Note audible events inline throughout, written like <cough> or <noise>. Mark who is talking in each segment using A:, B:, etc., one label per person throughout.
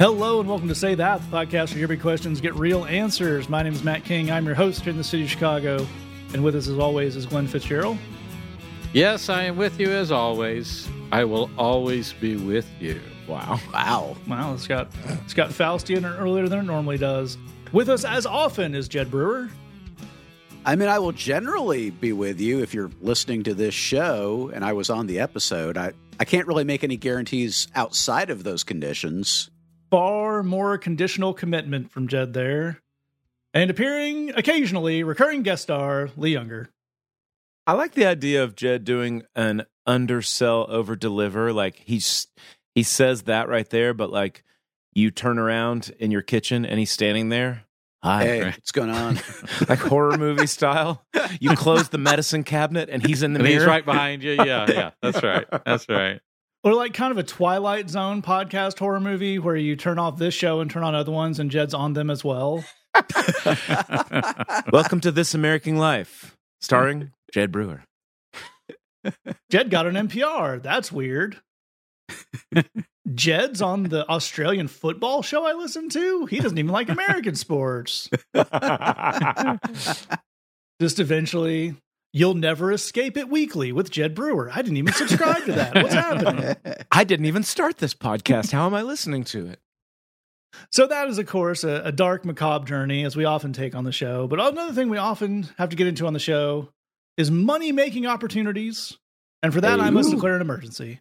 A: Hello and welcome to Say That, the podcast where your big questions get real answers. My name is Matt King. I'm your host here in the city of Chicago. And with us, as always, is Glenn Fitzgerald.
B: Yes, I am with you as always. I will always be with you.
C: Wow. Wow.
A: Wow, it's got it's got Faustian earlier than it normally does. With us as often is Jed Brewer.
C: I mean, I will generally be with you if you're listening to this show and I was on the episode. I, I can't really make any guarantees outside of those conditions.
A: Far more conditional commitment from Jed there. And appearing occasionally, recurring guest star, Lee Younger.
D: I like the idea of Jed doing an undersell over deliver. Like he's he says that right there, but like you turn around in your kitchen and he's standing there. Hi,
C: Hey, what's going on? <laughs> <laughs>
D: like horror movie style. You close the medicine cabinet and he's in the
B: And
D: mirror.
B: he's right behind you. Yeah, yeah. That's right. That's right.
A: Or like kind of a Twilight Zone podcast horror movie where you turn off this show and turn on other ones and Jed's on them as well. <laughs>
D: Welcome to This American Life, starring Jed Brewer.
A: Jed got an NPR. That's weird. Jed's on the Australian football show I listen to. He doesn't even like American sports. <laughs> Just eventually, you'll never escape it weekly with Jed Brewer. I didn't even subscribe to that. What's happening? <laughs>
D: I didn't even start this podcast. How am I listening to it?
A: So that is, of course, a, a dark, macabre journey, as we often take on the show. But another thing we often have to get into on the show is money-making opportunities, and for that, I must declare an emergency.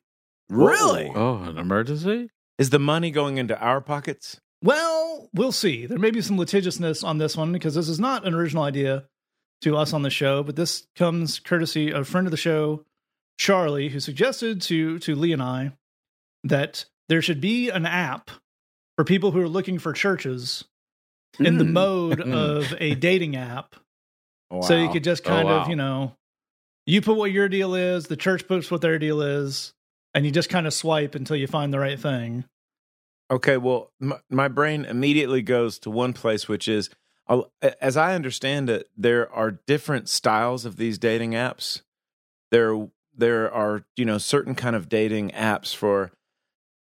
C: really?
B: Oh, an emergency?
D: Is the money going into our pockets?
A: Well, we'll see. There may be some litigiousness on this one because this is not an original idea to us on the show, but this comes courtesy of a friend of the show, Charlie, who suggested to to Lee and I that there should be an app for people who are looking for churches in the
C: Hmm.
A: mode of a <laughs> dating app.
D: Wow.
A: So you could just
B: Oh,
A: kind
B: wow.
A: of, you know, you put what your deal is, the church puts what their deal is, and you just kind of swipe until you find the right thing.
D: Okay, well, my, my brain immediately goes to one place, which is, as I understand it, there are different styles of these dating apps. There, there are you know certain kind of dating apps for,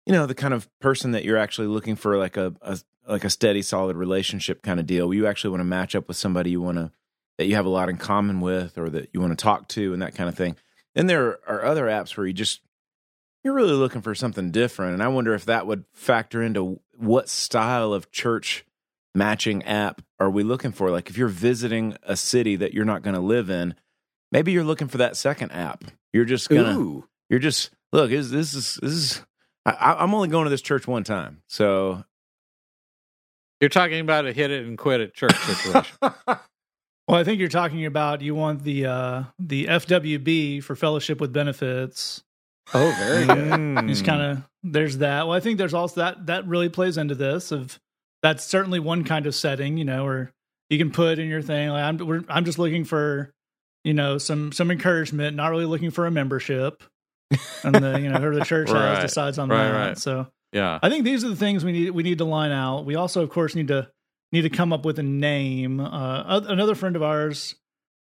D: you know, the kind of person that you're actually looking for, like a, a like a steady, solid relationship kind of deal. You actually want to match up with somebody you want to that you have a lot in common with, or that you want to talk to, and that kind of thing. Then there are other apps where you just you're really looking for something different and i wonder if that would factor into what style of church matching app are we looking for like if you're visiting a city that you're not going to live in maybe you're looking for that second app you're just gonna
C: Ooh.
D: you're just look this, this is this is I, I- i'm only going to this church one time so
B: You're talking about a hit it and quit it church situation. <laughs>
A: Well, I think you're talking about you want the uh the FWB for fellowship with benefits.
C: Oh, very good.
D: Mm.
A: It's kind of there's that. Well, I think there's also that that really plays into this of that's certainly one kind of setting, you know, where you can put in your thing like I'm we're, I'm just looking for you know some some encouragement, not really looking for a membership. And the you know whoever the <laughs> church has
B: Right.
A: decides on
B: Right,
A: that.
B: right.
A: So
B: Yeah.
A: I think these are the things we need we need to line out. We also, of course, need to need to come up with a name. Uh, another friend of ours,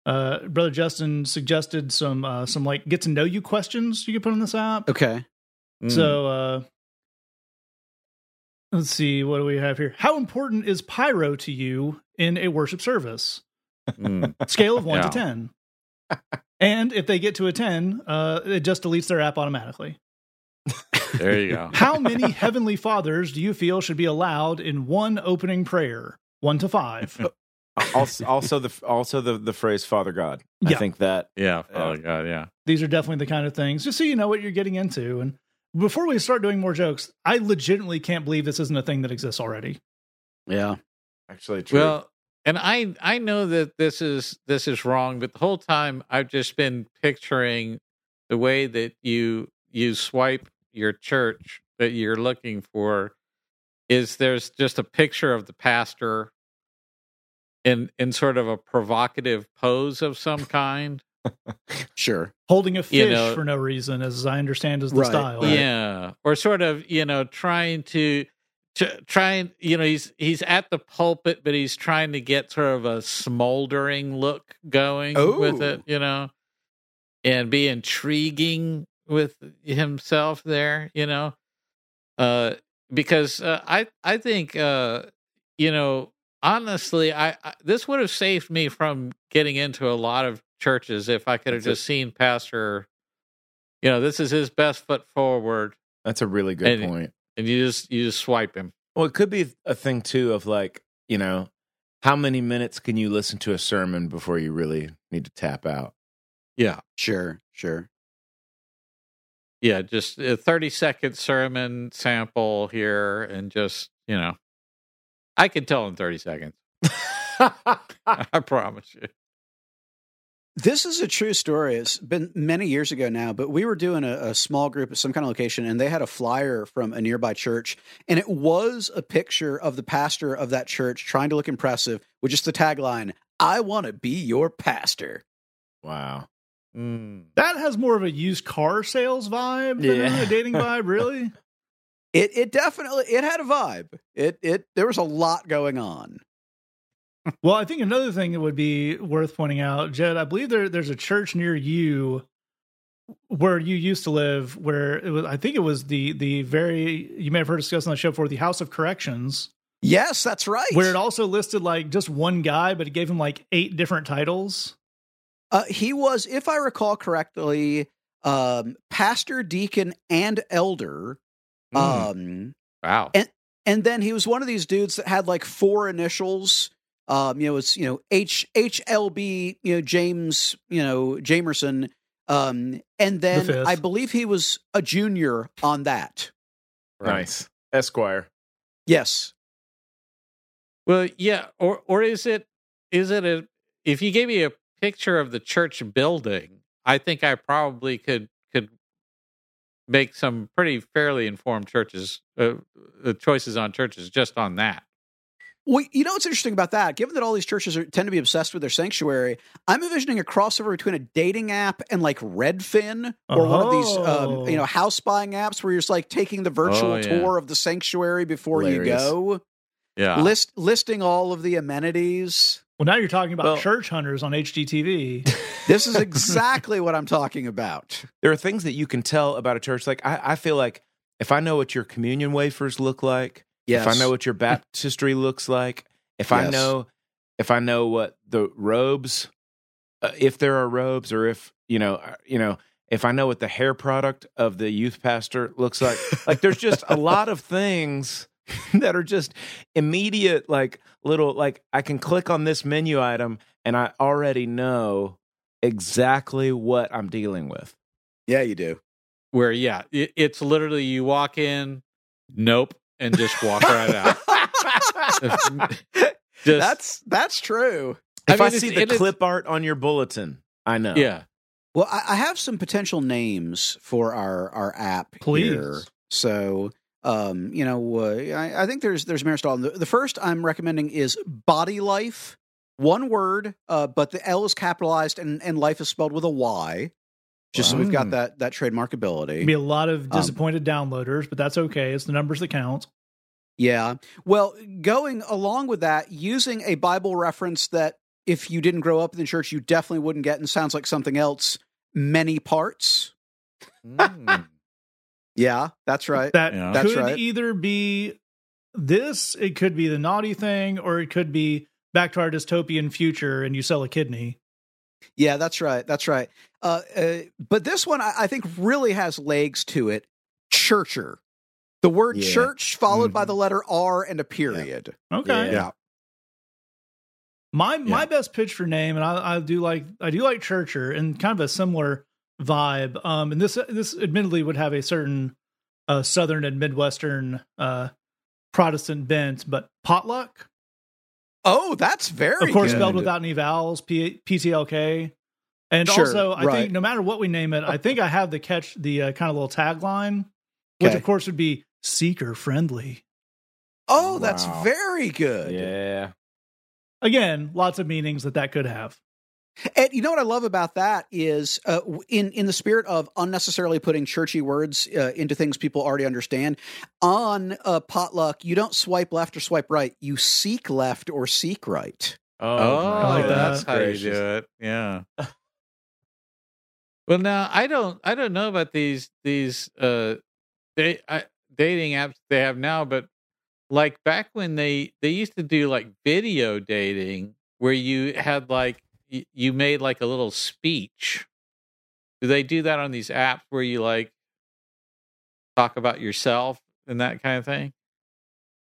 A: uh, brother Justin, suggested some uh, some like get to know you questions you could put in this app.
C: Okay.
B: Mm.
A: So uh, let's see, what do we have here? How important is pyro to you in a worship service?
B: Mm. <laughs>
A: Scale of one to ten. And if they get to a ten, uh, it just deletes their app automatically.
B: There you go.
A: How many <laughs> heavenly fathers do you feel should be allowed in one opening prayer? One to five. <laughs>
D: also, also the also the the phrase father god i think that
B: Yeah. Oh God. Yeah.
A: These are definitely the kind of things, just so you know what you're getting into. And before we start doing more jokes, I legitimately can't believe this isn't a thing that exists already.
C: Yeah.
D: actually true
B: Well, and I I know that this is this is wrong, but the whole time I've just been picturing the way that you you swipe your church that you're looking for is there's just a picture of the pastor in in sort of a provocative pose of some kind.
C: Sure.
A: Holding a fish
B: You know-
A: for no reason, as I understand is the
C: Right,
A: style.
C: right.
B: Yeah, or sort of you know trying to to trying you know he's he's at the pulpit, but he's trying to get sort of a smoldering look going with
C: Oh.
B: it, you know, and be intriguing with himself there, you know. Uh, because uh, I I think uh, you know honestly I, I this would have saved me from getting into a lot of churches if I could have
D: That's
B: just seen Pastor. You know, this is his best foot forward,
D: That's a really good
B: And-
D: point.
B: and you just you just swipe him.
D: Well, it could be a thing too of like, you know, how many minutes can you listen to a sermon before you really need to tap out?
B: Yeah,
C: Sure, sure.
B: yeah, just a thirty second sermon sample here, and just you know, I can tell in thirty seconds. <laughs> <laughs> I promise you.
C: This is a true story. It's been many years ago now, but we were doing a, a small group at some kind of location, and they had a flyer from a nearby church, and it was a picture of the pastor of that church trying to look impressive with just the tagline, I want to be your pastor.
D: wow.
B: Mm.
A: That has more of a used car sales vibe than
D: Yeah.
A: a dating <laughs> vibe, really.
C: It it definitely it had a vibe. It it there was a lot going on.
A: Well, I think another thing that would be worth pointing out, Jed, I believe there there's a church near you where you used to live where it was I think it was the the very you may have heard us discuss on the show before the House of Corrections,
C: Yes, that's right.
A: where it also listed like just one guy, but it gave him like eight different titles.
C: Uh, he was, if I recall correctly, um, pastor, deacon, and elder.
B: Mm.
C: Um,
B: Wow.
C: and then he was one of these dudes that had like four initials. Um, you know, it's you know H H L B. You know James. You know Jamerson. Um, and then
A: fifth.
C: I believe he was a junior on that.
B: Right.
D: Nice. Esquire.
C: Yes.
B: Well, yeah, or or is it is it a if you gave me a picture of the church building, I think I probably could could make some pretty fairly informed churches uh, uh, choices on churches just on that.
C: Well, you know what's interesting about that? Given that all these churches are, tend to be obsessed with their sanctuary, I'm envisioning a crossover between a dating app and like Redfin or one of these,
A: Oh.
C: um, you know, house buying apps where you're just like taking the virtual
B: Oh, yeah.
C: tour of the sanctuary before
D: Hilarious.
C: you go,
B: Yeah.
C: list listing all of the amenities.
A: Well, now you're talking about
D: Well-
A: church hunters on HGTV. <laughs>
C: This is exactly what I'm talking about.
D: There are things that you can tell about a church. Like I, I feel like if I know what your communion wafers look like,
C: Yes.
D: if I know what your baptistry looks like, if I know if I know what the robes, uh, if there are robes, or if you know, uh, you know, if I know what the hair product of the youth pastor looks like, like there's just a lot of things <laughs> that are just immediate, like little, like I can click on this menu item and I already know exactly what I'm dealing with.
C: Yeah, you do.
B: Where yeah, it, it's literally you walk in, nope, and just walk right out. Just,
C: that's that's true.
B: I
D: If I,
B: mean, it's-
D: see the clip art on your bulletin, I know.
B: yeah.
C: Well, I, I have some potential names for our our app
A: Please.
C: here. So, um, you know, uh, I, I think there's there's Marisol. The, the first I'm recommending is Body Life, one word, uh, but the L is capitalized and and life is spelled with a Y. Just so we've got
D: Wow.
C: that that trademarkability.
A: Be a lot of
C: Um,
A: disappointed downloaders, but that's okay. It's the numbers that count.
C: Yeah. Well, going along with that, using a Bible reference that if you didn't grow up in the church, you definitely wouldn't get and sounds like something else. Many parts.
B: Mm. <laughs>
C: Yeah, that's right.
A: That
B: Yeah.
C: That's
A: could
C: right.
A: either be this, it could be the naughty thing, or it could be back to our dystopian future and you sell a kidney.
C: Yeah, that's right. That's right. Uh, uh, but this one, I, I think, really has legs to it. Churcher. The word
D: Yeah.
C: church followed by
D: Mhm.
C: the letter R and a period.
A: Okay.
D: Yeah.
A: My my
D: Yeah.
A: best pitch for name, and I, I do like I do like Churcher and kind of a similar vibe. Um, and this this admittedly would have a certain uh, southern and midwestern uh, Protestant bent, but potluck,
C: Oh, that's very
A: of course,
C: good.
A: spelled without any vowels, P- PTLK. And
C: Sure,
A: also, I
C: right.
A: think no matter what we name it, I think I have the catch the uh, kind of little tagline, which
C: Okay.
A: of course would be seeker friendly.
C: Oh, that's
D: Wow.
C: very good.
D: Yeah.
A: Again, lots of meanings that that could have.
C: And you know what I love about that is, uh, in in the spirit of unnecessarily putting churchy words uh, into things people already understand, on uh, potluck, you don't swipe left or swipe right. You seek left or seek right.
D: Oh,
B: Oh,
A: like
B: that's how you do it. Yeah. well, now I don't. I don't know about these. These. Uh, they. I. dating apps they have now, but like back when they they used to do like video dating where you had like y- you made like a little speech. Do they do that on these apps where you like talk about yourself and that kind of thing?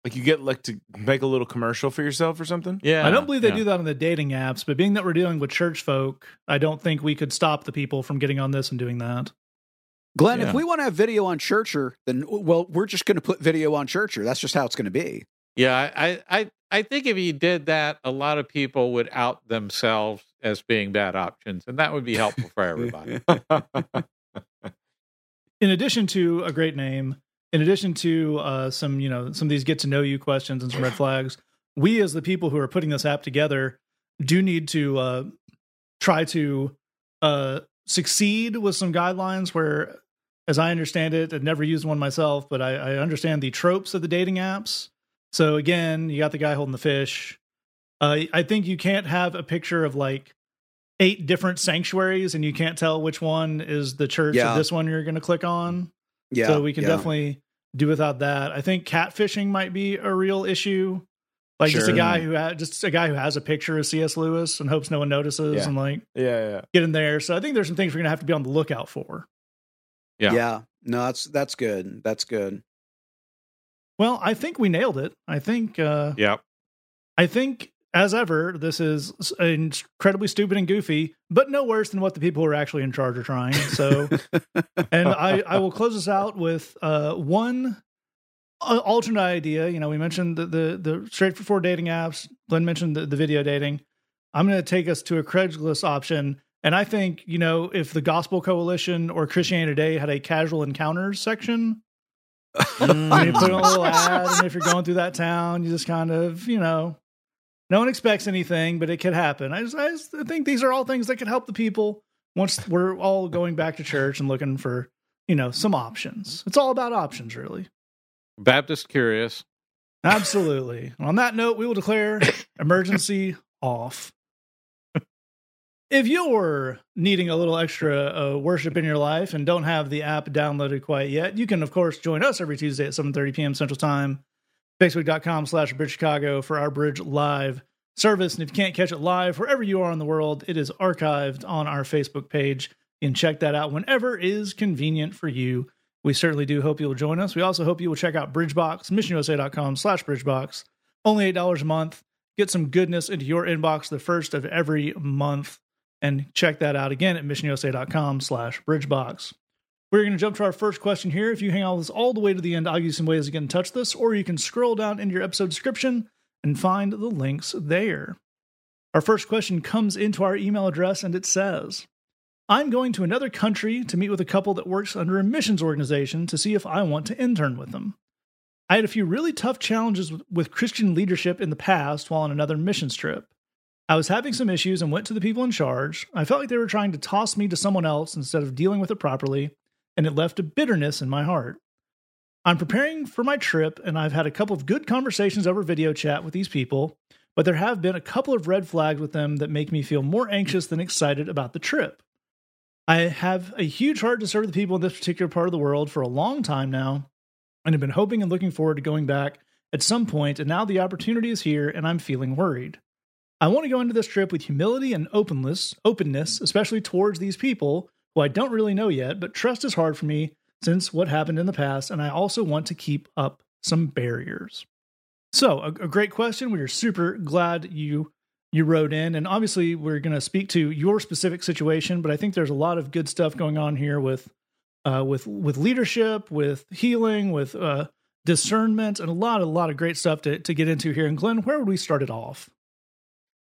D: Like you get like to make a little commercial for yourself or something.
B: Yeah,
A: I don't believe they
B: yeah.
A: do that on the dating apps, but being that we're dealing with church folk, I don't think we could stop the people from getting on this and doing that.
C: Glenn,
B: Yeah.
C: if we want to have video on Churcher, then well, we're just going to put video on Churcher. That's just how it's going to be.
B: Yeah, I, I I think if you did that, a lot of people would out themselves as being bad options, and that would be helpful for everybody. <laughs>
A: in addition to a great name, in addition to uh, some, you know, some of these get to know you questions and some red flags, we as the people who are putting this app together do need to uh, try to uh, succeed with some guidelines where, as I understand it, I've never used one myself, but I, I understand the tropes of the dating apps. So again, you got the guy holding the fish. Uh, I think you can't have a picture of like eight different sanctuaries and you can't tell which one is the church
C: Yeah.
A: of this one you're going to click on.
C: Yeah.
A: so we can
C: yeah.
A: definitely do without that. I think catfishing might be a real issue. Like just a guy who ha- just a guy who has a picture of C.S. Lewis and hopes no one notices
D: Yeah.
A: and like
D: yeah, yeah.
A: get in there. So I think there's some things we're gonna have to be on the lookout for.
B: Yeah.
C: Yeah. No, that's that's good. That's good.
A: Well, I think we nailed it. I think uh
B: yep.
A: I think as ever, this is incredibly stupid and goofy, but no worse than what the people who are actually in charge are trying. So <laughs> and I, I will close this out with uh, one uh, alternate idea. You know, we mentioned the the, the straight for dating apps. Glenn mentioned the, the video dating. I'm going to take us to a Craigslist option, and I think you know if the Gospel Coalition or Christianity Today had a casual encounters section, Mm. and you put <laughs> in a little ad, and if you're going through that town, you just kind of you know. No one expects anything, but it could happen. I just, I just think these are all things that could help the people once we're all going back to church and looking for you know some options it's all about options really
B: Baptist curious.
A: absolutely on that note we will declare <coughs> emergency off if you're needing a little extra uh, worship in your life and don't have the app downloaded quite yet you can of course join us every tuesday at 7.30 p.m central time facebook.com slash bridge chicago for our bridge live service. And if you can't catch it live wherever you are in the world it is archived on our facebook page. You can check that out whenever is convenient for you. We certainly do hope you'll join us. We also hope you will check out bridgebox missionusa.com slash bridgebox. Only $8 a month. Get some goodness into your inbox the first of every month and check that out again at missionusa.com slash bridgebox we're going to jump to our first question here. If you hang on with us all the way to the end, I'll give you some ways to get in touch with us, or you can scroll down into your episode description and find the links there. Our first question comes into our email address and it says, I'm going to another country to meet with a couple that works under a missions organization to see if I want to intern with them. I had a few really tough challenges with Christian leadership in the past while on another missions trip. I was having some issues and went to the people in charge. I felt like they were trying to toss me to someone else instead of dealing with it properly, and it left a bitterness in my heart. I'm preparing for my trip, and I've had a couple of good conversations over video chat with these people, but there have been a couple of red flags with them that make me feel more anxious than excited about the trip. I have a huge heart to serve the people in this particular part of the world for a long time now, and have been hoping and looking forward to going back at some point, and now the opportunity is here, and I'm feeling worried. I want to go into this trip with humility and openness, openness, especially towards these people who I don't really know yet, but trust is hard for me since what happened in the past, and I also want to keep up some barriers. So, a, a great question. We are super glad you you wrote in, and obviously we're going to speak to your specific situation, but I think there's a lot of good stuff going on here with uh, with with leadership, with healing, with uh, discernment, and a lot a lot of great stuff to to get into here. And Glenn, where would we start it off?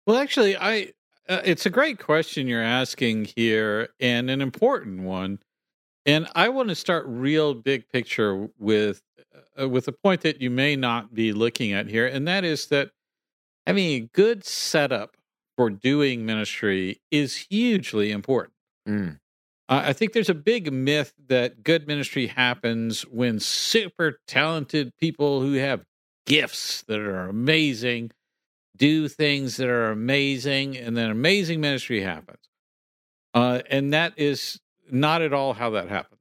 B: Well, actually, I uh, it's a great question you're asking here, and an important one. And I want to start real big picture with uh, with a point that you may not be looking at here, and that is that having a good setup for doing ministry is hugely important.
D: Mm.
B: Uh, I think there's a big myth that good ministry happens when super talented people who have gifts that are amazing do things that are amazing, and then amazing ministry happens. Uh, and that is not at all how that happens.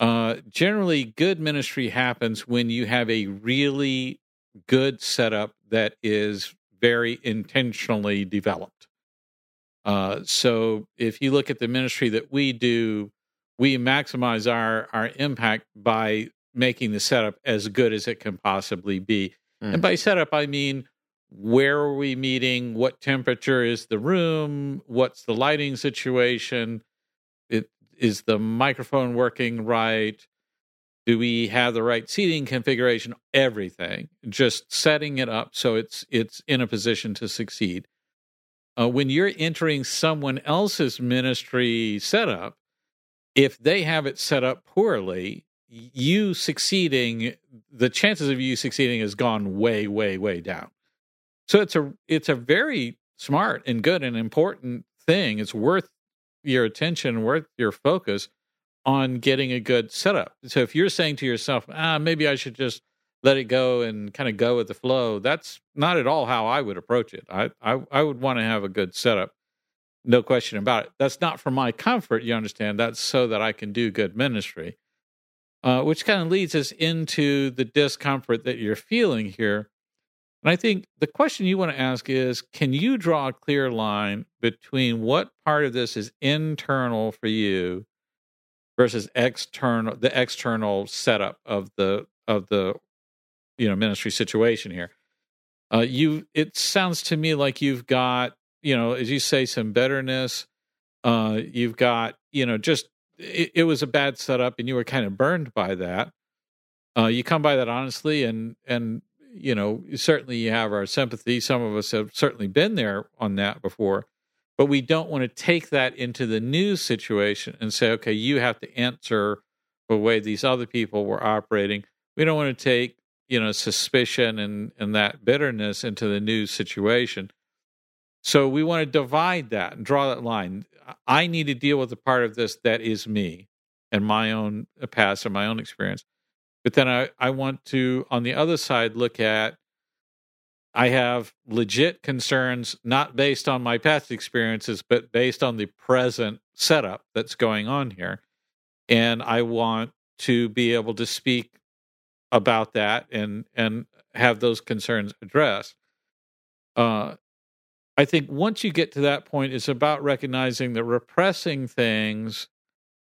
B: Uh, generally, good ministry happens when you have a really good setup that is very intentionally developed. Uh, so, if you look at the ministry that we do, we maximize our our impact by making the setup as good as it can possibly be. Mm. And by setup, I mean where are we meeting? What temperature is the room? What's the lighting situation? It, is the microphone working right? Do we have the right seating configuration? Everything. Just setting it up so it's it's in a position to succeed. Uh, when you're entering someone else's ministry setup, if they have it set up poorly, you succeeding, the chances of you succeeding has gone way, way, way down. So it's a it's a very smart and good and important thing. It's worth your attention, worth your focus on getting a good setup. So if you're saying to yourself, ah, maybe I should just let it go and kind of go with the flow, that's not at all how I would approach it. I I, I would want to have a good setup. No question about it. That's not for my comfort, you understand. That's so that I can do good ministry. Uh, which kind of leads us into the discomfort that you're feeling here. And I think the question you want to ask is can you draw a clear line between what part of this is internal for you versus external the external setup of the of the you know ministry situation here? Uh you it sounds to me like you've got you know as you say some bitterness uh you've got you know just it, it was a bad setup and you were kind of burned by that. Uh you come by that honestly and and you know certainly you have our sympathy some of us have certainly been there on that before but we don't want to take that into the new situation and say, okay, you have to answer the way these other people were operating. We don't want to take, you know, suspicion and, and that bitterness into the new situation. So we want to divide that and draw that line. I need to deal with the part of this that is me and my own past and my own experience. But then I, I want to, on the other side, look at I have legit concerns, not based on my past experiences, but based on the present setup that's going on here. And I want to be able to speak about that and and have those concerns addressed. Uh, I think once you get to that point, it's about recognizing that repressing things,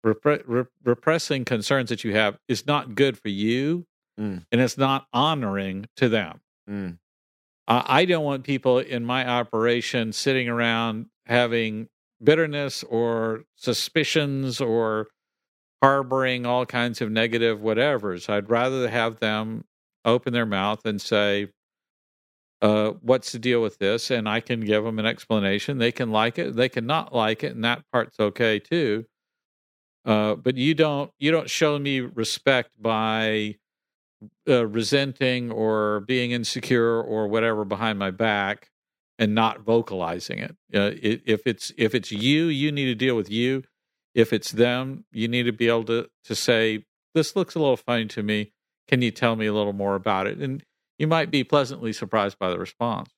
B: repre- re- repressing concerns that you have, is not good for you, mm. and it's not honoring to them. Mm. Uh, I don't want people in my operation sitting around having bitterness or suspicions or harboring all kinds of negative whatevers. I'd rather have them open their mouth and say, uh, what's the deal with this? And I can give them an explanation. They can like it, they can not like it, and that part's okay too. Uh, but you don't you don't show me respect by uh, resenting or being insecure or whatever behind my back and not vocalizing it. Uh, it. If it's if it's you, you need to deal with you. If it's them, you need to be able to to say this looks a little funny to me. Can you tell me a little more about it? And you might be pleasantly surprised by the response.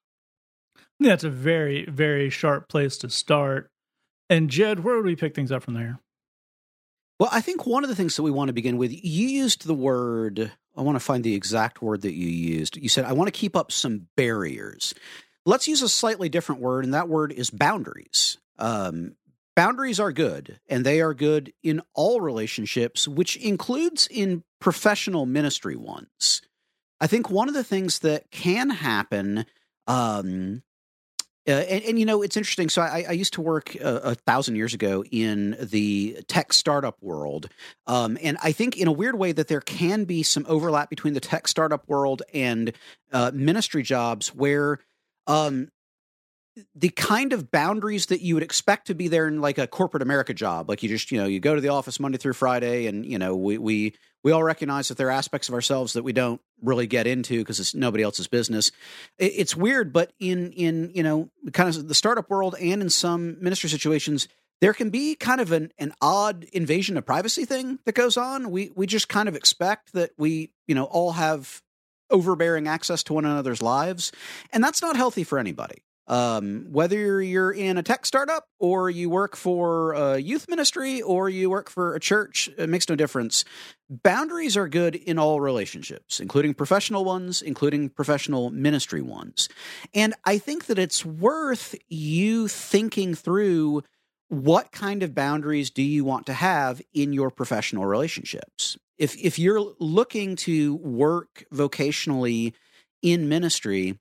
A: That's a very very sharp place to start. And Jed, where would we pick things up from there?
C: Well, I think one of the things that we want to begin with, you used the word, I want to find the exact word that you used. You said, I want to keep up some barriers. Let's use a slightly different word, and that word is boundaries. Um, boundaries are good, and they are good in all relationships, which includes in professional ministry ones. I think one of the things that can happen um, uh, and, and, you know it's interesting. So I, I used to work a, a, thousand years ago in the tech startup world, um, and I think in a weird way that there can be some overlap between the tech startup world and uh, ministry jobs, where um, the kind of boundaries that you would expect to be there in like a corporate America job. Like you just, you know, you go to the office Monday through Friday and, you know, we, we, we all recognize that there are aspects of ourselves that we don't really get into because it's nobody else's business. It, it's weird, but in, in, you know, kind of the startup world and in some ministry situations, there can be kind of an, an odd invasion of privacy thing that goes on. We, we just kind of expect that we, you know, all have overbearing access to one another's lives. And that's not healthy for anybody. Um, whether you're in a tech startup or you work for a youth ministry or you work for a church, it makes no difference. Boundaries are good in all relationships, including professional ones, including professional ministry ones. And I think that it's worth you thinking through what kind of boundaries do you want to have in your professional relationships? If if you're looking to work vocationally in ministry,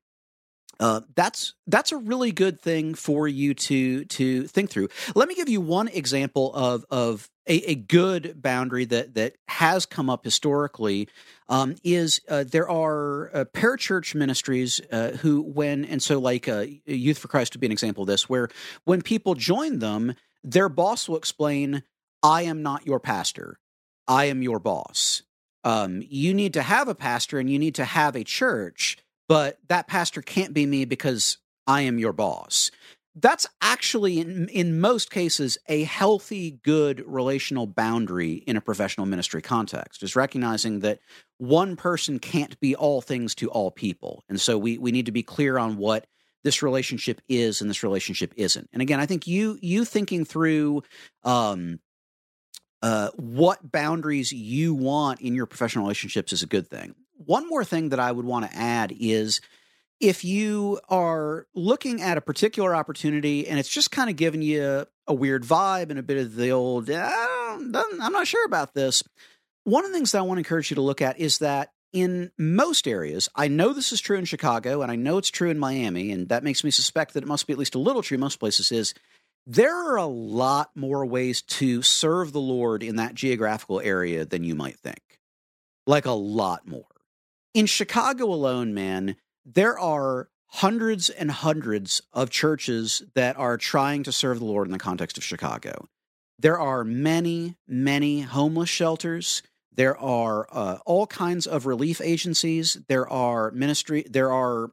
C: uh, that's that's a really good thing for you to to think through. Let me give you one example of of a, a good boundary that that has come up historically. Um, is uh, there are uh, parachurch ministries uh, who when and so like uh, Youth for Christ would be an example of this, where when people join them, their boss will explain, "I am not your pastor. I am your boss. Um, you need to have a pastor and you need to have a church." But that pastor can't be me because I am your boss. That's actually, in, in most cases, a healthy, good relational boundary in a professional ministry context, is recognizing that one person can't be all things to all people. And so we, we need to be clear on what this relationship is and this relationship isn't. And again, I think you you thinking through um, uh, what boundaries you want in your professional relationships is a good thing. One more thing that I would want to add is if you are looking at a particular opportunity and it's just kind of giving you a weird vibe and a bit of the old, I'm not sure about this. One of the things that I want to encourage you to look at is that in most areas, I know this is true in Chicago and I know it's true in Miami, and that makes me suspect that it must be at least a little true most places, is there are a lot more ways to serve the Lord in that geographical area than you might think. Like a lot more in Chicago alone, man, there are hundreds and hundreds of churches that are trying to serve the Lord in the context of Chicago. There are many, many homeless shelters. There are uh, all kinds of relief agencies. There are ministry. There are,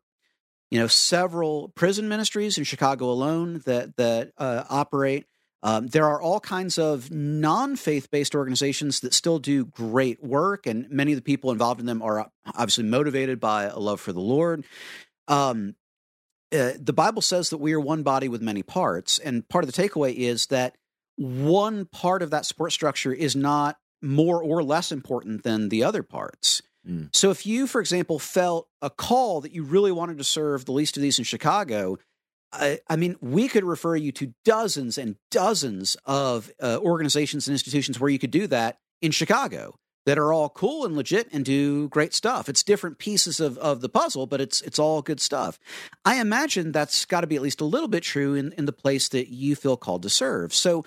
C: you know, several prison ministries in Chicago alone that that uh, operate. Um, there are all kinds of non faith based organizations that still do great work, and many of the people involved in them are obviously motivated by a love for the Lord. Um, uh, the Bible says that we are one body with many parts, and part of the takeaway is that one part of that support structure is not more or less important than the other parts. Mm. So, if you, for example, felt a call that you really wanted to serve the least of these in Chicago, I, I, mean, we could refer you to dozens and dozens of uh, organizations and institutions where you could do that in Chicago that are all cool and legit and do great stuff. It's different pieces of, of the puzzle, but it's it's all good stuff. I imagine that's got to be at least a little bit true in, in the place that you feel called to serve. So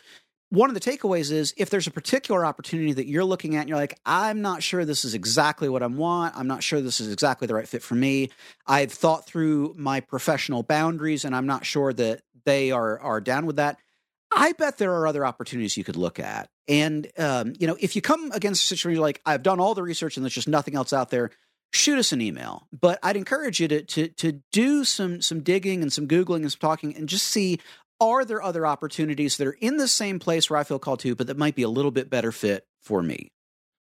C: one of the takeaways is if there's a particular opportunity that you're looking at and you're like, I'm not sure this is exactly what I want. I'm not sure this is exactly the right fit for me. I've thought through my professional boundaries and I'm not sure that they are are down with that. I bet there are other opportunities you could look at. And um, you know, if you come against a situation you're like, I've done all the research and there's just nothing else out there, shoot us an email. But I'd encourage you to to to do some some digging and some googling and some talking and just see are there other opportunities that are in the same place where I feel called to, but that might be a little bit better fit for me?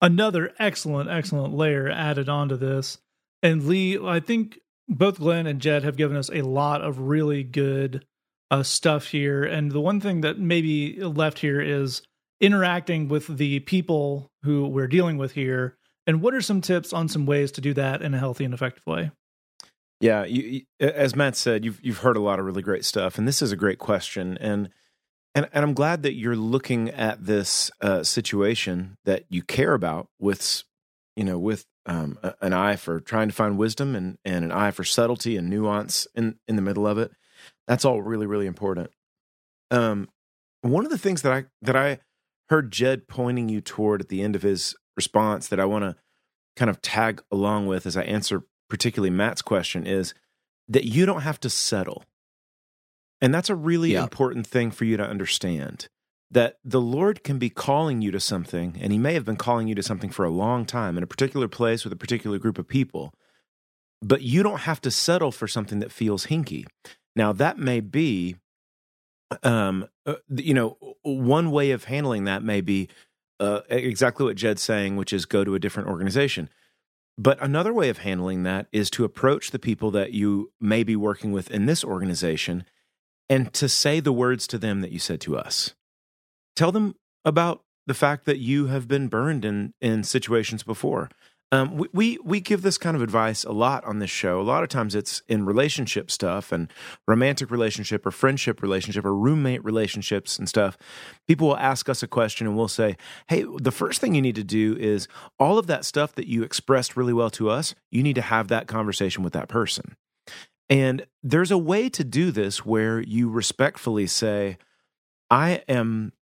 A: Another excellent, excellent layer added onto this. And Lee, I think both Glenn and Jed have given us a lot of really good uh, stuff here. And the one thing that maybe left here is interacting with the people who we're dealing with here. And what are some tips on some ways to do that in a healthy and effective way?
D: Yeah, you, as Matt said, you've you've heard a lot of really great stuff, and this is a great question, and and and I'm glad that you're looking at this uh, situation that you care about with, you know, with um, a, an eye for trying to find wisdom and and an eye for subtlety and nuance in in the middle of it. That's all really really important. Um, one of the things that I that I heard Jed pointing you toward at the end of his response that I want to kind of tag along with as I answer particularly Matt's question, is that you don't have to settle. And that's a really important thing for you to understand that the Lord can be calling you to something, and He may have been calling you to something for a long time in a particular place with a particular group of people, but you don't have to settle for something that feels hinky. Now, that may be, um, uh, you know, one way of handling that may be uh, exactly what Jed's saying, which is go to a different organization but another way of handling that is to approach the people that you may be working with in this organization and to say the words to them that you said to us. Tell them about the fact that you have been burned in in situations before. Um, we, we we give this kind of advice a lot on this show. A lot of times it's in relationship stuff and romantic relationship or friendship relationship or roommate relationships and stuff. People will ask us a question and we'll say, "Hey, the first thing you need to do is all of that stuff that you expressed really well to us. You need to have that conversation with that person." And there's a way to do this where you respectfully say, "I am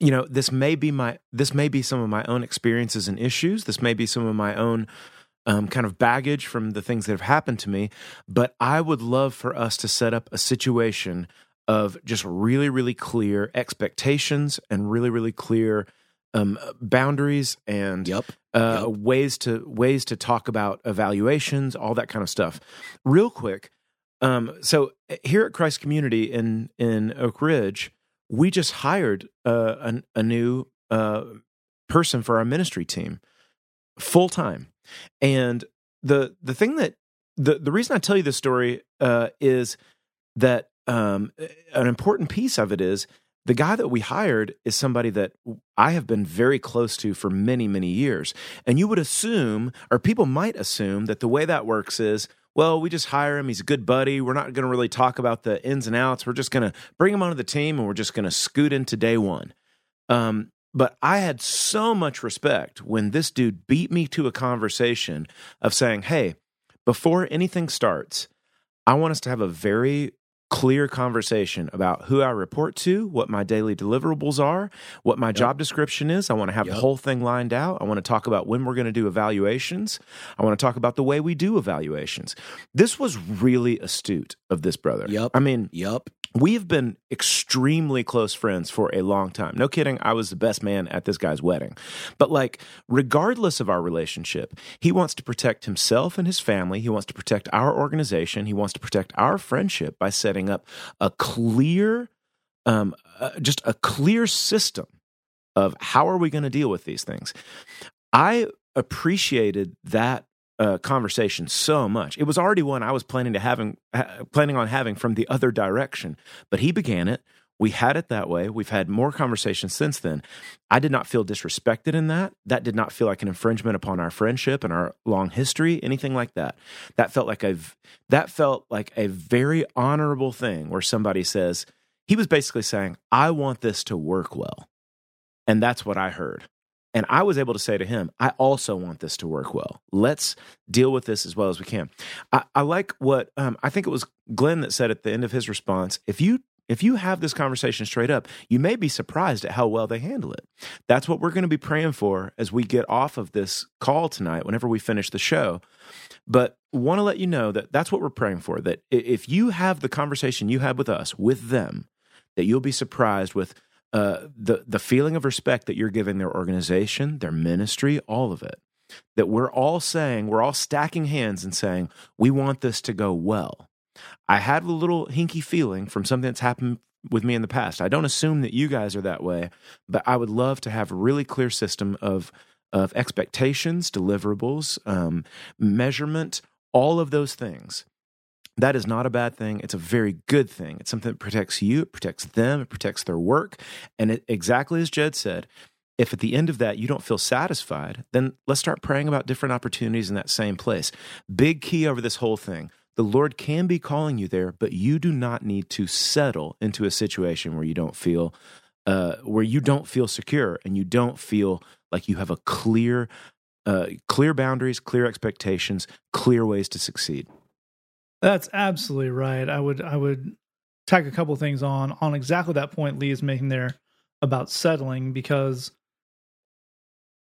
D: you know this may be my this may be some of my own experiences and issues this may be some of my own um, kind of baggage from the things that have happened to me but i would love for us to set up a situation of just really really clear expectations and really really clear um, boundaries and
C: Yep.
D: uh,
C: Yep.
D: ways to ways to talk about evaluations, all that kind of stuff. Real quick, um, so here at Christ Community in in Oak Ridge, we just hired uh, an, a new uh, person for our ministry team, full time, and the the thing that the the reason I tell you this story uh, is that um, an important piece of it is the guy that we hired is somebody that I have been very close to for many, many years. And you would assume, or people might assume, that the way that works is, well, we just hire him. He's a good buddy. We're not going to really talk about the ins and outs. We're just going to bring him onto the team and we're just going to scoot into day one. Um, but I had so much respect when this dude beat me to a conversation of saying, hey, before anything starts, I want us to have a very clear conversation about who I report to, what my daily deliverables are, what my job description is. I want to have
C: Yep.
D: the whole thing lined out. I want to talk about when we're going to do evaluations. I want to talk about the way we do evaluations. This was really astute of this brother.
C: Yep.
D: I mean,
C: Yep.
D: We have been extremely close friends for a long time. No kidding. I was the best man at this guy's wedding. But, like, regardless of our relationship, he wants to protect himself and his family. He wants to protect our organization. He wants to protect our friendship by setting up a clear, um, uh, just a clear system of how are we going to deal with these things. I appreciated that uh, conversation so much. It was already one I was planning to having ha- planning on having from the other direction, but he began it. We had it that way. We've had more conversations since then. I did not feel disrespected in that. That did not feel like an infringement upon our friendship and our long history, anything like that. That felt like a that felt like a very honorable thing where somebody says he was basically saying, "I want this to work well." And that's what I heard. And I was able to say to him, I also want this to work well. Let's deal with this as well as we can. I, I like what um, I think it was Glenn that said at the end of his response. If you if you have this conversation straight up, you may be surprised at how well they handle it. That's what we're going to be praying for as we get off of this call tonight, whenever we finish the show. But want to let you know that that's what we're praying for. That if you have the conversation you had with us with them, that you'll be surprised with uh, the the feeling of respect that you're giving their organization, their ministry, all of it. That we're all saying, we're all stacking hands and saying, we want this to go well. I had a little hinky feeling from something that's happened with me in the past. I don't assume that you guys are that way, but I would love to have a really clear system of of expectations, deliverables, um, measurement, all of those things. That is not a bad thing. It's a very good thing. It's something that protects you, it protects them, it protects their work. And it, exactly as Jed said, if at the end of that you don't feel satisfied, then let's start praying about different opportunities in that same place. Big key over this whole thing. The Lord can be calling you there, but you do not need to settle into a situation where you don't feel uh, where you don't feel secure and you don't feel like you have a clear uh, clear boundaries, clear expectations, clear ways to succeed.
A: That's absolutely right. I would I would tack a couple things on on exactly that point Lee is making there about settling because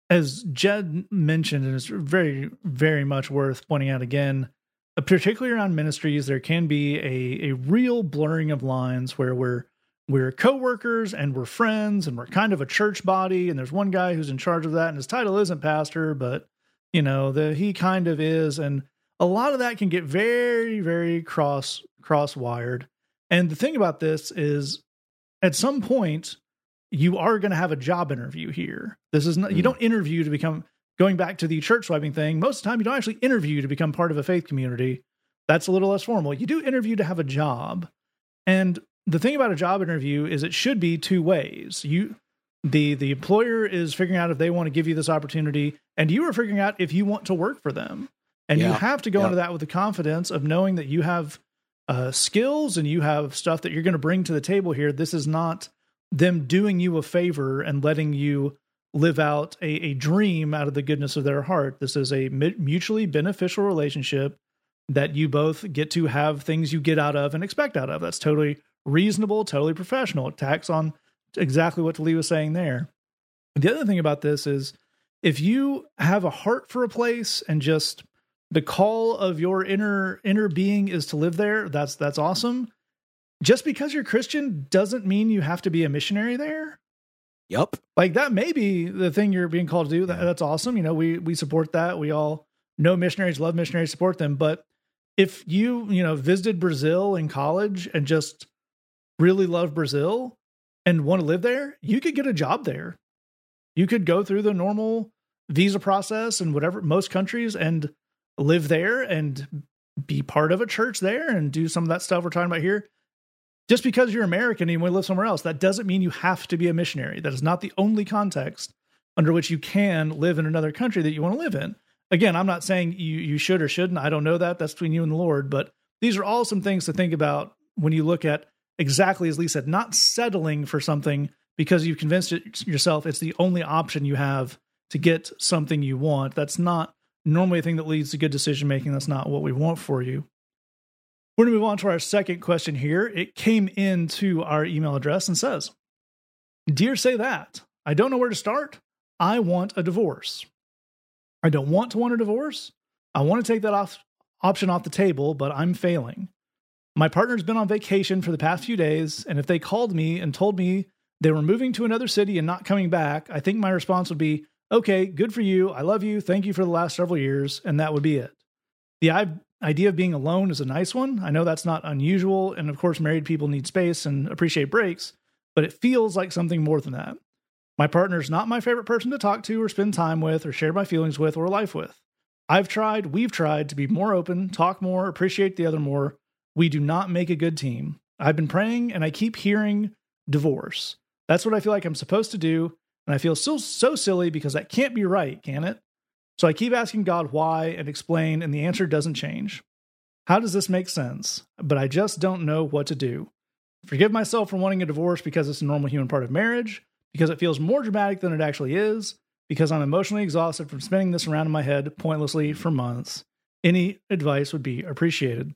A: as Jed mentioned, and it's very, very much worth pointing out again, particularly around ministries, there can be a, a real blurring of lines where we're we're co-workers and we're friends and we're kind of a church body and there's one guy who's in charge of that and his title isn't pastor but you know the he kind of is and a lot of that can get very very cross cross wired and the thing about this is at some point you are going to have a job interview here this is not you
D: Mm.
A: don't interview to become going back to the church swiping thing, most of the time you don't actually interview to become part of a faith community. That's a little less formal. You do interview to have a job. And the thing about a job interview is it should be two ways. You the the employer is figuring out if they want to give you this opportunity and you are figuring out if you want to work for them. And you have to go
C: Yeah.
A: into that with the confidence of knowing that you have uh, skills and you have stuff that you're going to bring to the table here. This is not them doing you a favor and letting you live out a, a dream out of the goodness of their heart. This is a mu- mutually beneficial relationship that you both get to have things you get out of and expect out of. That's totally reasonable, totally professional. It tacks on exactly what Lee was saying there. The other thing about this is if you have a heart for a place and just the call of your inner inner being is to live there, that's that's awesome. Just because you're Christian doesn't mean you have to be a missionary there.
C: Yup.
A: like that may be the thing you're being called to do. That, that's awesome. You know we we support that. We all know missionaries love missionaries support them. But if you you know visited brazil in college and just really love brazil and want to live there you could get a job there. You could go through the normal visa process and whatever most countries and live there and be part of a church there and do some of that stuff we're talking about here just because you're American and you live somewhere else, that doesn't mean you have to be a missionary. That is not the only context under which you can live in another country that you want to live in. Again, I'm not saying you you should or shouldn't. I don't know that. That's between you and the Lord. But these are all some things to think about when you look at exactly as Lee said, not settling for something because you've convinced it yourself it's the only option you have to get something you want. That's not normally a thing that leads to good decision making. That's not what we want for you. We're going to move on to our second question here. It came into our email address and says, Dear Say That, I don't know where to start. I want a divorce. I don't want to want a divorce. I want to take that off, option off the table, but I'm failing. My partner's been on vacation for the past few days, and if they called me and told me they were moving to another city and not coming back, I think my response would be, Okay, good for you. I love you. Thank you for the last several years. And that would be it. The idea of being alone is a nice one. I know that's not unusual. And of course, married people need space and appreciate breaks, but it feels like something more than that. My partner's not my favorite person to talk to or spend time with or share my feelings with or life with. I've tried, we've tried to be more open, talk more, appreciate the other more. We do not make a good team. I've been praying and I keep hearing divorce. That's what I feel like I'm supposed to do. And I feel so, so silly because that can't be right, can it? So I keep asking God why and explain, and the answer doesn't change. How does this make sense? But I just don't know what to do. Forgive myself for wanting a divorce because it's a normal human part of marriage, because it feels more dramatic than it actually is, because I'm emotionally exhausted from spinning this around in my head pointlessly for months. Any advice would be appreciated.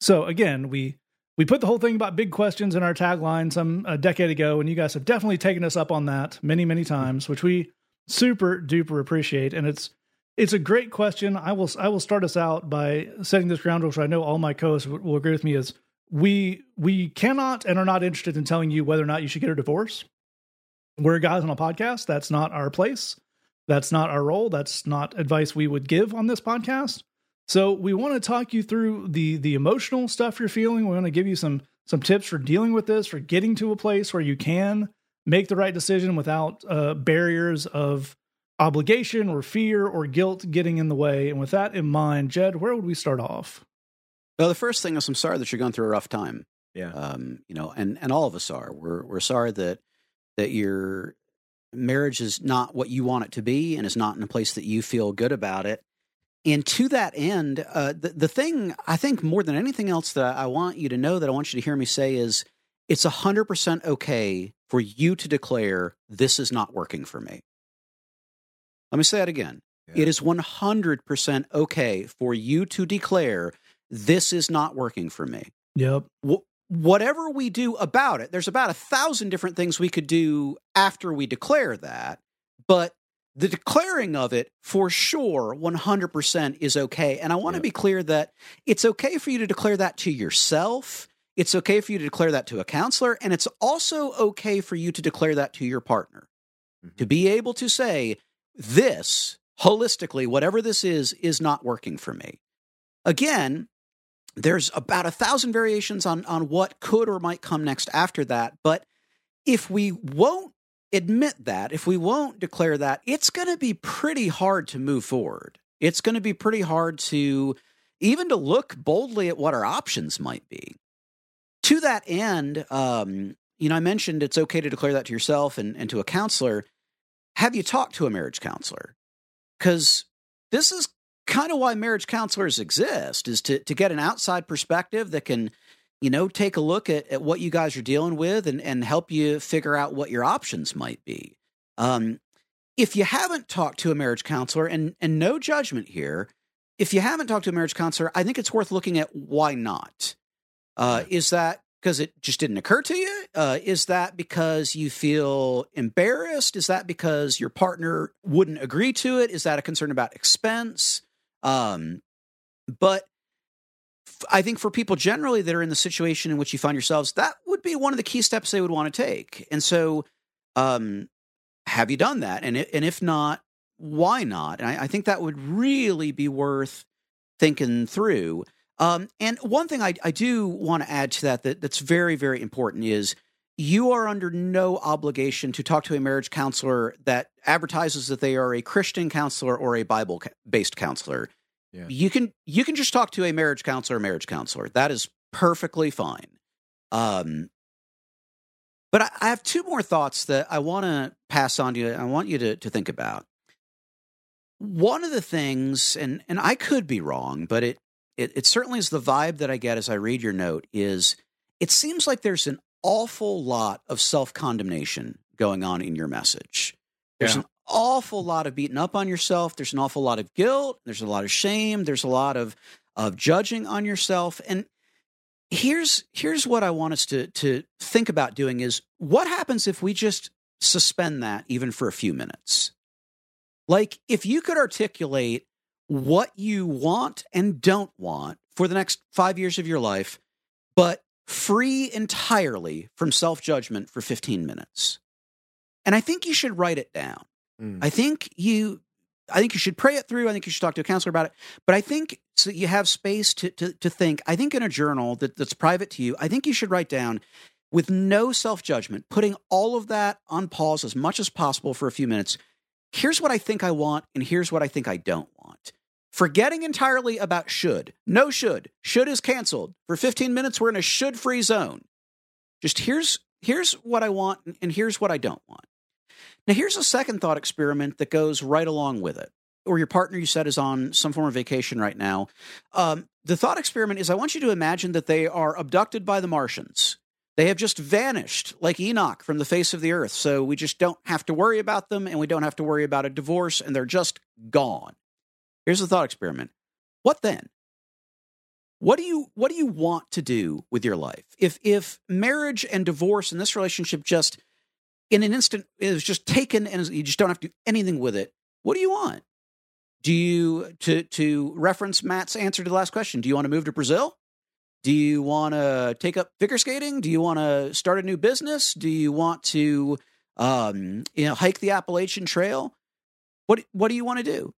A: So again, we we put the whole thing about big questions in our tagline some a decade ago, and you guys have definitely taken us up on that many, many times, which we super duper appreciate. And it's it's a great question. I will I will start us out by setting this ground, rule, which I know all my co-hosts will will agree with me is we we cannot and are not interested in telling you whether or not you should get a divorce. We're guys on a podcast. That's not our place. That's not our role. That's not advice we would give on this podcast. So we want to talk you through the the emotional stuff you're feeling. We want to give you some some tips for dealing with this, for getting to a place where you can make the right decision without uh, barriers of obligation or fear or guilt getting in the way. And with that in mind, Jed, where would we start off?
C: Well, the first thing is I'm sorry that you're going through a rough time.
D: Yeah.
C: Um, you know, and and all of us are. We're we're sorry that that your marriage is not what you want it to be and is not in a place that you feel good about it. And to that end, uh, the the thing I think more than anything else that I want you to know that I want you to hear me say is it's hundred percent okay for you to declare this is not working for me. Let me say that again.
D: Yeah.
C: It is 100% okay for you to declare this is not working for me
A: Yep.
C: wh- whatever we do about it, there's about a thousand different things we could do after we declare that. But the declaring of it for sure 100% is okay. And I want to
D: Yeah.
C: be clear that it's okay for you to declare that to yourself. It's okay for you to declare that to a counselor. And it's also okay for you to declare that to your partner.
D: Mhm.
C: To be able to say, this holistically, whatever this is, is not working for me. Again, there's about a thousand variations on on what could or might come next after that but if we won't admit that, if we won't declare that, it's going to be pretty hard to move forward. It's going to be pretty hard to even to look boldly at what our options might be. To that end, um, you know, I mentioned it's okay to declare that to yourself and, and to a counselor. Have you talked to a marriage counselor? Because this is kind of why marriage counselors exist is to, to get an outside perspective that can you know take a look at, at what you guys are dealing with and, and help you figure out what your options might be. Um, if you haven't talked to a marriage counselor and and no judgment here if you haven't talked to a marriage counselor i think it's worth looking at why not. Uh, is that because it just didn't occur to you? Uh, is that because you feel embarrassed? Is that because your partner wouldn't agree to it? Is that a concern about expense? Um, but I think for people generally that are in the situation in which you find yourselves, that would be one of the key steps they would want to take. And so, um, have you done that? And and if not, why not? And I, I think that would really be worth thinking through. Um, and one thing I, I do want to add to that, that that's very very important is you are under no obligation to talk to a marriage counselor that advertises that they are a Christian counselor or a Bible based counselor. Yeah. You can you can just talk to a marriage counselor, marriage counselor. That is perfectly fine. Um, but I, I have two more thoughts that I want to pass on to you. I want you to to think about. One of the things, and and I could be wrong, but it it, it certainly is the vibe that I get as I read your note. Is it seems like there's an awful lot of self condemnation going on in your message. There's yeah. an awful lot of beating up on yourself. There's an awful lot of guilt. There's a lot of shame. There's a lot of of judging on yourself. And here's here's what I want us to to think about doing is what happens if we just suspend that even for a few minutes? Like if you could articulate what you want and don't want for the next 5 years of your life, but free entirely from self-judgment for 15 minutes. And I think you should write it down. Mm. I think you I think you should pray it through. I think you should talk to a counselor about it. But I think so you have space to, to, to think. I think in a journal that, that's private to you, I think you should write down with no self judgment, putting all of that on pause as much as possible for a few minutes. Here's what I think I want, and here's what I think I don't want. Forgetting entirely about should. No should. Should is canceled. For 15 minutes, we're in a should free zone. Just here's here's what I want, and here's what I don't want. Now, here's a second thought experiment that goes right along with it. Or your partner, you said, is on some form of vacation right now. Um, the thought experiment is I want you to imagine that they are abducted by the Martians. They have just vanished like Enoch from the face of the earth. So we just don't have to worry about them and we don't have to worry about a divorce and they're just gone. Here's the thought experiment. What then? What do you what do you want to do with your life? If if marriage and divorce and this relationship just in an instant it was just taken and you just don't have to do anything with it. What do you want? Do you to to reference Matt's answer to the last question? Do you want to move to Brazil? Do you want to take up figure skating? Do you want to start a new business? Do you want to um, you know hike the Appalachian Trail? What what do you want to do?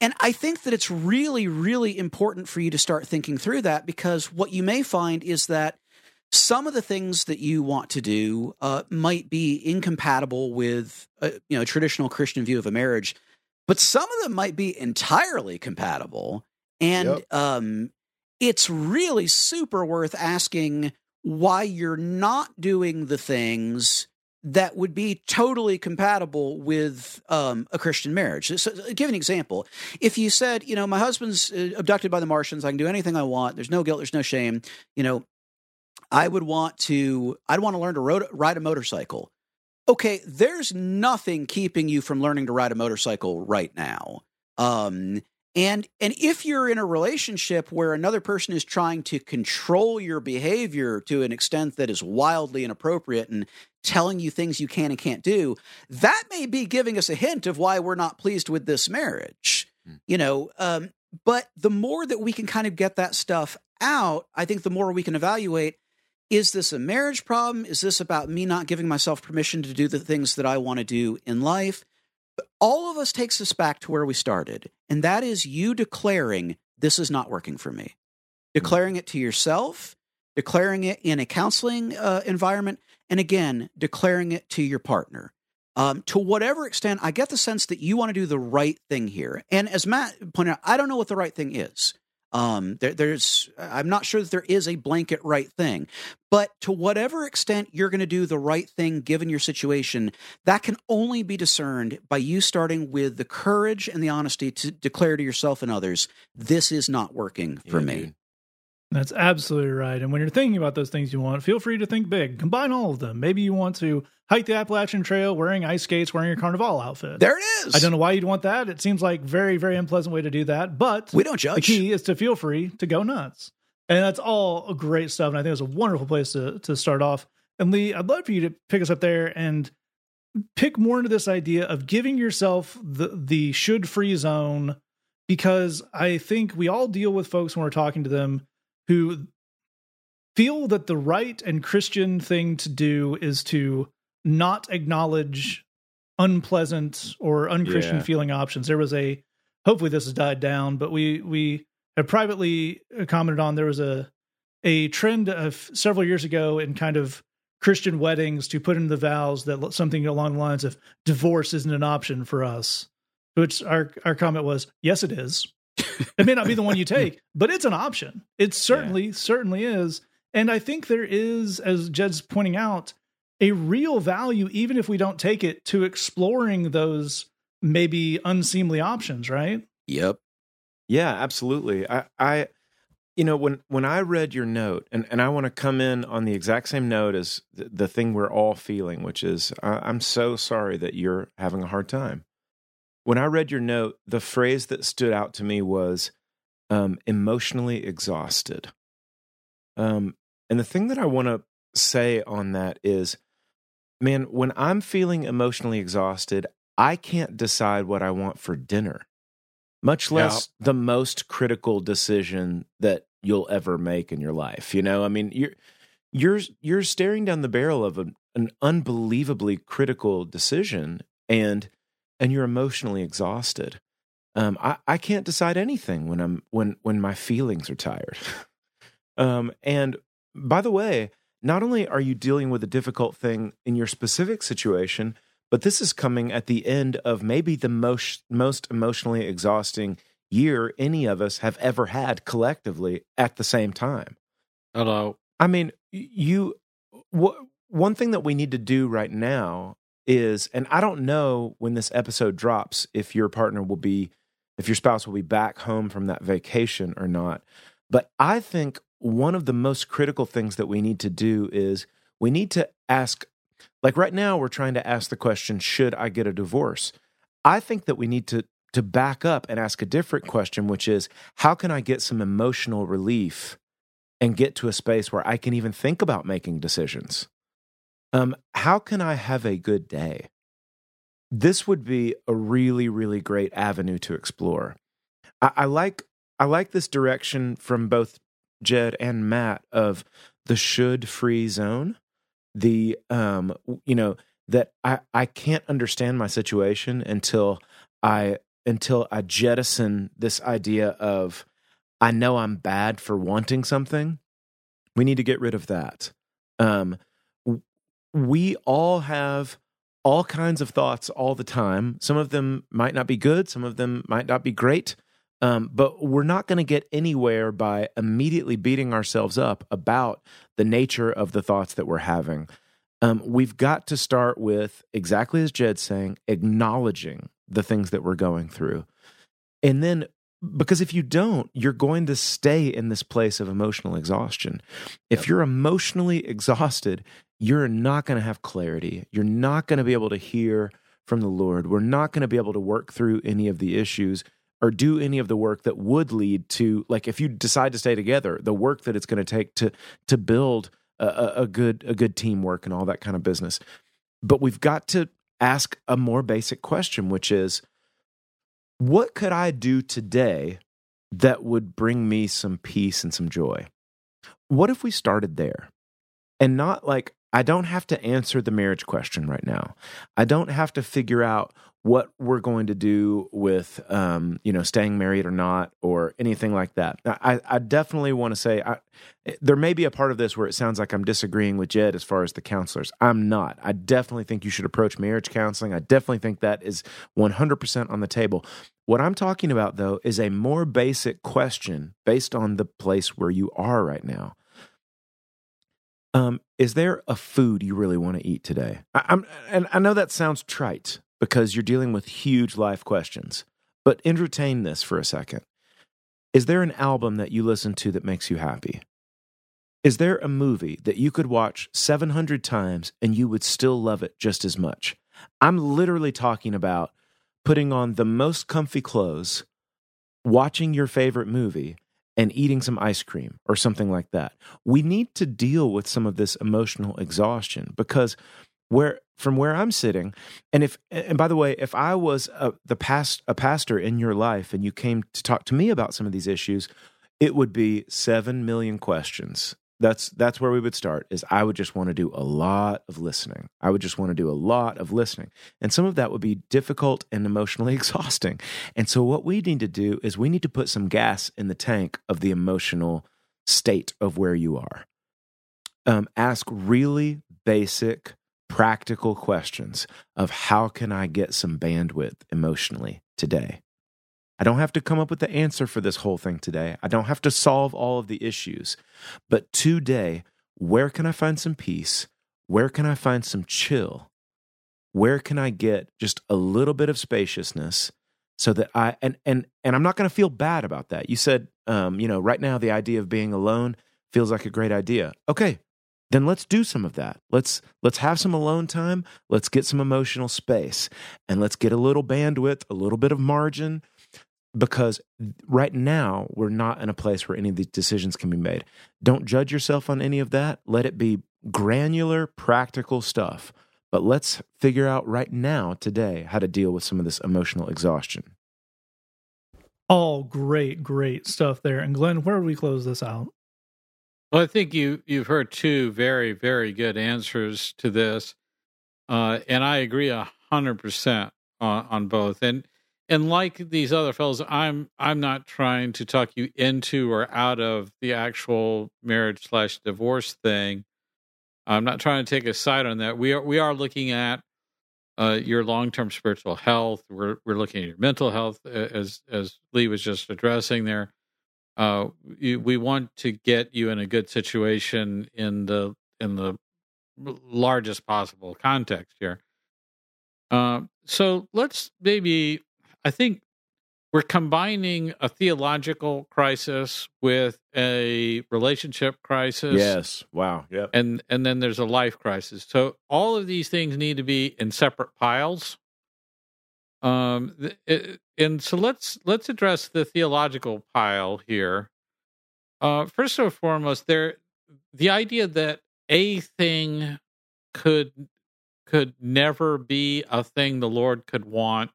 C: And I think that it's really really important for you to start thinking through that because what you may find is that some of the things that you want to do uh, might be incompatible with a, you know a traditional Christian view of a marriage, but some of them might be entirely compatible. And yep. um, it's really super worth asking why you're not doing the things that would be totally compatible with um, a Christian marriage. So, give an example. If you said, you know, my husband's uh, abducted by the Martians, I can do anything I want. There's no guilt. There's no shame. You know, I would want to I'd want to learn to ride a motorcycle. Okay, there's nothing keeping you from learning to ride a motorcycle right now. Um, and and if you're in a relationship where another person is trying to control your behavior to an extent that is wildly inappropriate and telling you things you can and can't do, that may be giving us a hint of why we're not pleased with this marriage. Mm. You know, um, but the more that we can kind of get that stuff out, I think the more we can evaluate is this a marriage problem? Is this about me not giving myself permission to do the things that I want to do in life? All of us takes us back to where we started, and that is you declaring, This is not working for me. Declaring it to yourself, declaring it in a counseling uh, environment, and again, declaring it to your partner. Um, to whatever extent, I get the sense that you want to do the right thing here. And as Matt pointed out, I don't know what the right thing is. Um, there, there's, I'm not sure that there is a blanket right thing, but to whatever extent you're going to do the right thing given your situation, that can only be discerned by you starting with the courage and the honesty to declare to yourself and others, this is not working for
D: Yeah,
C: me.
D: dude.
A: That's absolutely right. And when you're thinking about those things you want, feel free to think big. Combine all of them. Maybe you want to hike the Appalachian Trail wearing ice skates, wearing your carnival outfit.
C: There it is.
A: I don't know why you'd want that. It seems like very, very unpleasant way to do that. But
C: We don't judge.
A: the key is to feel free to go nuts. And that's all great stuff. And I think it's a wonderful place to, to start off. And Lee, I'd love for you to pick us up there and pick more into this idea of giving yourself the, the should free zone because I think we all deal with folks when we're talking to them who feel that the right and Christian thing to do is to not acknowledge unpleasant or unchristian
D: Yeah.
A: feeling options. There was a hopefully this has died down, but we we have privately commented on there was a a trend of several years ago in kind of Christian weddings to put in the vows that something along the lines of divorce isn't an option for us. Which our our comment was, yes, it is. It may not be the one you <laughs> take, but it's an option. It certainly certainly is, and I think there is, as Jed's pointing out, a real value, even if we don't take it, to exploring those maybe unseemly options. Right?
C: Yep.
D: Yeah, absolutely. I, I, you know, when when I read your note, and and I want to come in on the exact same note as the, the thing we're all feeling, which is I, I'm so sorry that you're having a hard time. When I read your note, the phrase that stood out to me was um, emotionally exhausted. Um, and the thing that I want to say on that is, man, when I'm feeling emotionally exhausted, I can't decide what I want for dinner much
B: Yeah.
D: less the most critical decision that you'll ever make in your life you know i mean you're you're you're staring down the barrel of an, an unbelievably critical decision and and you're emotionally exhausted um i i can't decide anything when i'm when when my feelings are tired <laughs> um and by the way not only are you dealing with a difficult thing in your specific situation but this is coming at the end of maybe the most most emotionally exhausting year any of us have ever had collectively at the same time.
B: Hello.
D: I mean, you wh- one thing that we need to do right now is and I don't know when this episode drops if your partner will be if your spouse will be back home from that vacation or not. But I think one of the most critical things that we need to do is we need to ask like right now we're trying to ask the question should I get a divorce? I think that we need to to back up and ask a different question which is how can I get some emotional relief and get to a space where I can even think about making decisions? Um how can I have a good day? This would be a really really great avenue to explore. I, I like I like this direction from both Jed and Matt of the should free zone the um you know that i i can't understand my situation until i until i jettison this idea of i know i'm bad for wanting something we need to get rid of that um we all have all kinds of thoughts all the time some of them might not be good some of them might not be great um, but we're not going to get anywhere by immediately beating ourselves up about the nature of the thoughts that we're having. Um, we've got to start with exactly as Jed's saying, acknowledging the things that we're going through. And then, because if you don't, you're going to stay in this place of emotional exhaustion. If you're emotionally exhausted, you're not going to have clarity. You're not going to be able to hear from the Lord. We're not going to be able to work through any of the issues or do any of the work that would lead to like if you decide to stay together the work that it's going to take to to build a, a, good a good teamwork and all that kind of business but we've got to ask a more basic question which is what could i do today that would bring me some peace and some joy what if we started there and not like i don't have to answer the marriage question right now i don't have to figure out what we're going to do with um, you know staying married or not or anything like that. I, I definitely want to say I, there may be a part of this where it sounds like I'm disagreeing with Jed as far as the counselors. I'm not. I definitely think you should approach marriage counseling. I definitely think that is 100% on the table. What I'm talking about though is a more basic question based on the place where you are right now. Um, is there a food you really want to eat today? I, and I know that sounds trite, because you're dealing with huge life questions. But entertain this for a second. Is there an album that you listen to that makes you happy? Is there a movie that you could watch 700 times and you would still love it just as much? I'm literally talking about putting on the most comfy clothes, watching your favorite movie, and eating some ice cream or something like that. We need to deal with some of this emotional exhaustion because where from where I'm sitting, and if and by the way, if I was a, the past a pastor in your life and you came to talk to me about some of these issues, it would be seven million questions. That's that's where we would start. Is I would just want to do a lot of listening. I would just want to do a lot of listening, and some of that would be difficult and emotionally <laughs> exhausting. And so, what we need to do is we need to put some gas in the tank of the emotional state of where you are. Um, ask really basic practical questions of how can I get some bandwidth emotionally today? I don't have to come up with the answer for this whole thing today. I don't have to solve all of the issues. But today, where can I find some peace? Where can I find some chill? Where can I get just a little bit of spaciousness so that I and and and I'm not going to feel bad about that. You said um, you know, right now the idea of being alone feels like a great idea. Okay, then let's do some of that. Let's let's have some alone time. Let's get some emotional space and let's get a little bandwidth, a little bit of margin because right now we're not in a place where any of these decisions can be made. Don't judge yourself on any of that. Let it be granular, practical stuff. But let's figure out right now today how to deal with some of this emotional exhaustion.
A: All great, great stuff there. And Glenn, where do we close this out?
B: Well, I think you you've heard two very very good answers to this, uh, and I agree a hundred percent on both. And and like these other fellows, I'm I'm not trying to talk you into or out of the actual marriage slash divorce thing. I'm not trying to take a side on that. We are we are looking at uh, your long term spiritual health. We're we're looking at your mental health as as Lee was just addressing there uh, you, we want to get you in a good situation in the in the largest possible context here. Uh, so let's maybe I think we're combining a theological crisis with a relationship crisis.
D: Yes. Wow. Yep.
B: And and then there's a life crisis. So all of these things need to be in separate piles. Um, it, and so let's let's address the theological pile here. Uh, first and foremost, there the idea that a thing could could never be a thing the Lord could want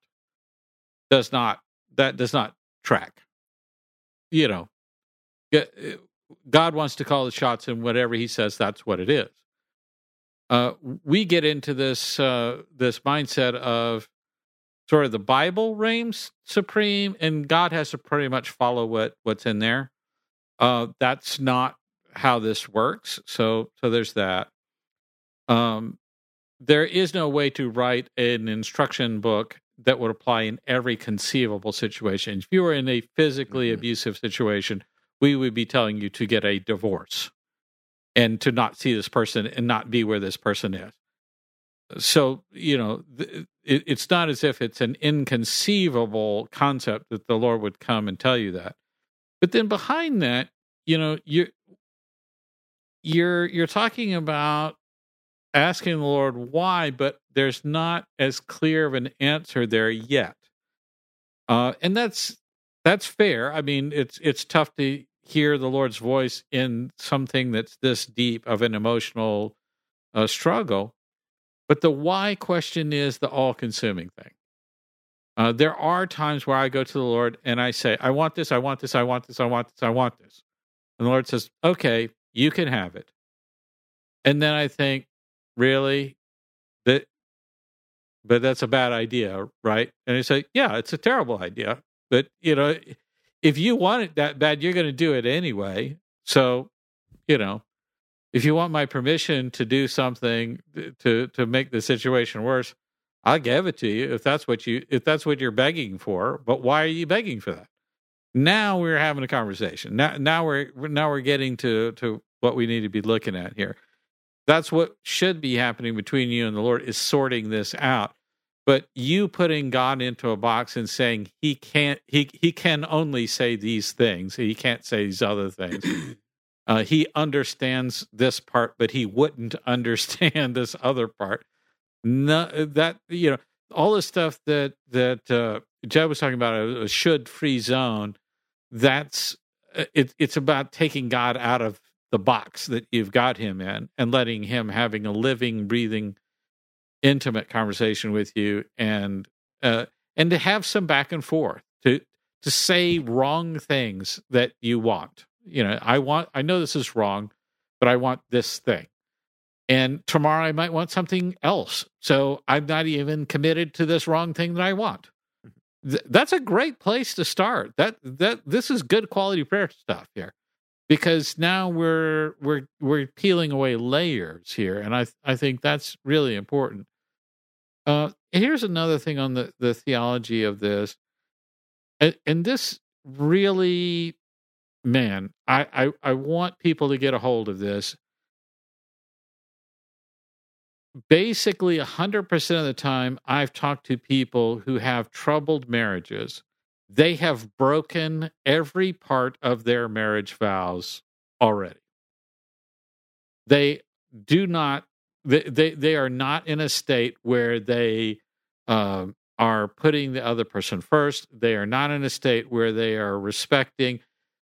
B: does not that does not track. You know, uh, God wants to call the shots, and whatever He says, that's what it is. Uh, we get into this uh, this mindset of sort of the Bible reigns supreme, and God has to pretty much follow what what's in there. Uh, that's not how this works. So so there's that. Um, there is no way to write an instruction book that would apply in every conceivable situation. If you were in a physically mm-hmm. abusive situation, we would be telling you to get a divorce and to not see this person and not be where this person is so you know it, it's not as if it's an inconceivable concept that the lord would come and tell you that but then behind that you know you're you're you're talking about asking the lord why but there's not as clear of an answer there yet uh and that's that's fair i mean it's it's tough to hear the lord's voice in something that's this deep of an emotional uh, struggle but the why question is the all consuming thing. Uh, there are times where I go to the Lord and I say, I want this, I want this, I want this, I want this, I want this. And the Lord says, Okay, you can have it. And then I think, really? That but that's a bad idea, right? And I say, yeah, it's a terrible idea. But, you know, if you want it that bad, you're going to do it anyway. So, you know, if you want my permission to do something uh, to to make the situation worse, I'll give it to you if that's what you if that's what you're begging for. But why are you begging for that? Now we're having a conversation. Now now we're now we're getting to to what we need to be looking at here. That's what should be happening between you and the Lord is sorting this out. But you putting God into a box and saying he can't he he can only say these things. He can't say these other things. <clears throat> Uh, he understands this part, but he wouldn't <laughs> understand this other part. No, that you know all the stuff that that uh, Jed was talking about a, a should free zone. That's uh, it, it's about taking God out of the box that you've got him in and letting him having a living, breathing, intimate conversation with you, and uh, and to have some back and forth to to say wrong things that you want you know, I want, I know this is wrong, but I want this thing. And tomorrow I might want something else. So I'm not even committed to this wrong thing that I want. Th- that's a great place to start. That that this is good quality prayer stuff here. Because now we're we're we're peeling away layers here and I I think that's really important. Uh here's another thing on the the theology of this. And, and this really man, I, I, I want people to get a hold of this. Basically, 100% of the time, I've talked to people who have troubled marriages. They have broken every part of their marriage vows already. They do not, they, they, they are not in a state where they uh, are putting the other person first. They are not in a state where they are respecting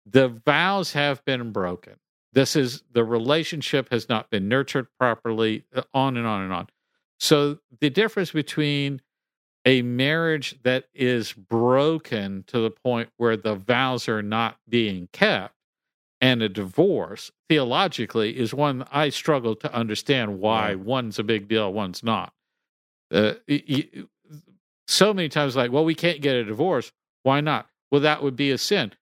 B: the vows have been broken. This is the relationship has not been nurtured properly, uh, on and on and on. So the difference between a marriage that is broken to the point where the vows are not being kept and a divorce theologically is one I struggle to understand why one's a big deal, one's not. Uh, so many times, like, well, we can't get a divorce. Why not? Well, that would be a sin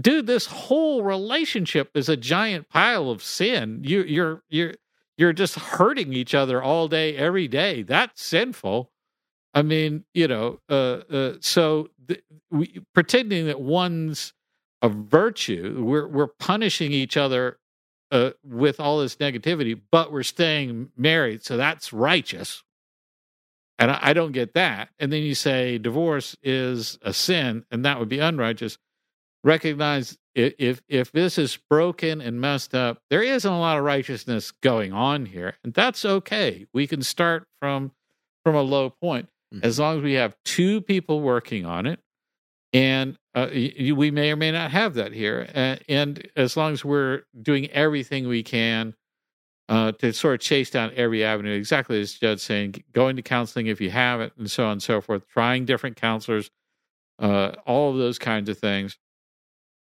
B: dude, this whole relationship is a giant pile of sin. You, you're you're you're just hurting each other all day, every day. That's sinful. I mean, you know, uh, uh, so th- we, pretending that one's a virtue, we're we're punishing each other uh, with all this negativity, but we're staying married, so that's righteous. And I, I don't get that. And then you say divorce is a sin, and that would be unrighteous recognize if if this is broken and messed up, there isn't a lot of righteousness going on here, and that's okay. We can start from from a low point mm-hmm. as long as we have two people working on it, and uh, we may or may not have that here, and, and as long as we're doing everything we can. Uh, to sort of chase down every avenue, exactly as Judd's saying, going to counseling if you have it, and so on and so forth, trying different counselors, uh, all of those kinds of things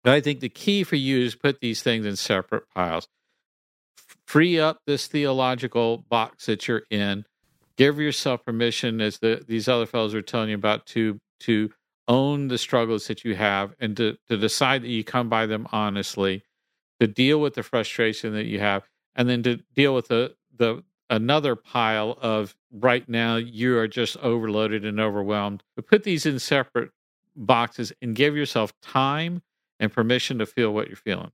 B: but I think the key for you is put these things in separate piles. Free up this theological box that you're in. Give yourself permission, as the, these other fellows are telling you about, to to own the struggles that you have and to, to decide that you come by them honestly, to deal with the frustration that you have, and then to deal with the the another pile of right now you are just overloaded and overwhelmed. But put these in separate boxes and give yourself time and permission to feel what you're feeling.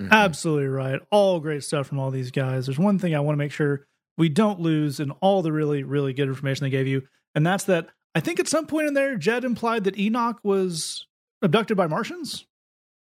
A: Mm-hmm. Absolutely right. All great stuff from all these guys. There's one thing I want to make sure we don't lose in all the really, really good information they gave you, and that's that I think at some point in there, Jed implied that Enoch was abducted by Martians.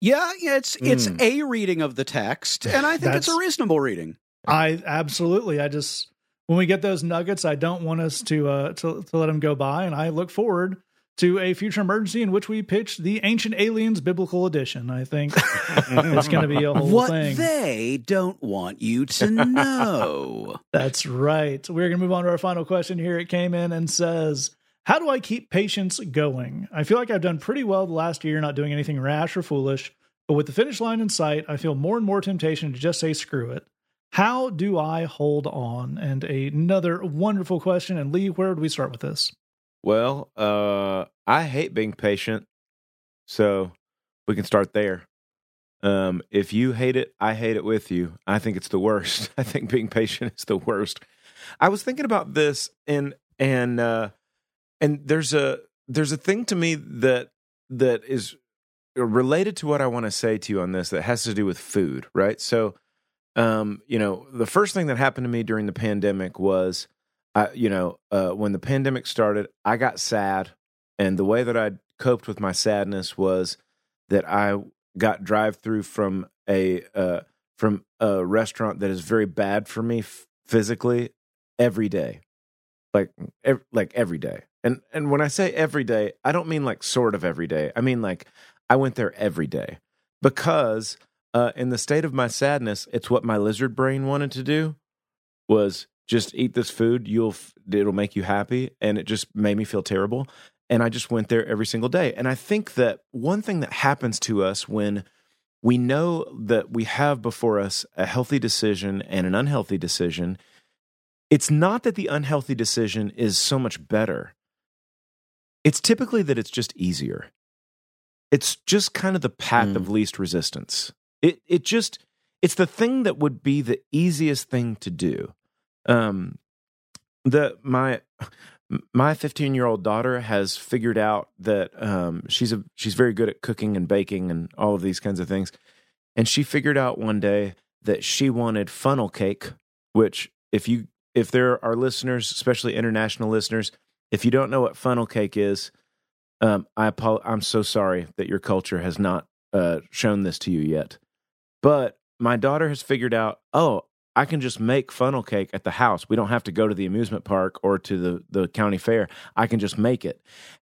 C: Yeah, yeah, it's mm. it's a reading of the text, and I think it's a reasonable reading.
A: I absolutely. I just when we get those nuggets, I don't want us to uh to, to let them go by, and I look forward to a future emergency in which we pitch the Ancient Aliens Biblical Edition. I think <laughs> it's going to be a whole
C: what
A: thing.
C: they don't want you to know. <laughs>
A: That's right. We're going to move on to our final question here. It came in and says, How do I keep patience going? I feel like I've done pretty well the last year, not doing anything rash or foolish. But with the finish line in sight, I feel more and more temptation to just say screw it. How do I hold on? And another wonderful question. And Lee, where would we start with this?
D: Well, uh, I hate being patient, so we can start there. Um, if you hate it, I hate it with you. I think it's the worst. <laughs> I think being patient is the worst. I was thinking about this, and and uh, and there's a there's a thing to me that that is related to what I want to say to you on this that has to do with food, right? So, um, you know, the first thing that happened to me during the pandemic was, I, you know, uh, when the pandemic started, I got sad, and the way that I coped with my sadness was that I got drive through from a uh, from a restaurant that is very bad for me f- physically every day, like ev- like every day. And and when I say every day, I don't mean like sort of every day. I mean like I went there every day because uh, in the state of my sadness, it's what my lizard brain wanted to do was just eat this food. You'll it'll make you happy, and it just made me feel terrible. And I just went there every single day. And I think that one thing that happens to us when we know that we have before us a healthy decision and an unhealthy decision, it's not that the unhealthy decision is so much better. It's typically that it's just easier. It's just kind of the path mm. of least resistance. It it just it's the thing that would be the easiest thing to do. Um the my my 15 year old daughter has figured out that um, she's a she's very good at cooking and baking and all of these kinds of things. And she figured out one day that she wanted funnel cake which if you if there are listeners especially international listeners if you don't know what funnel cake is um, I I'm so sorry that your culture has not uh, shown this to you yet. But my daughter has figured out oh I can just make funnel cake at the house. We don't have to go to the amusement park or to the, the county fair. I can just make it.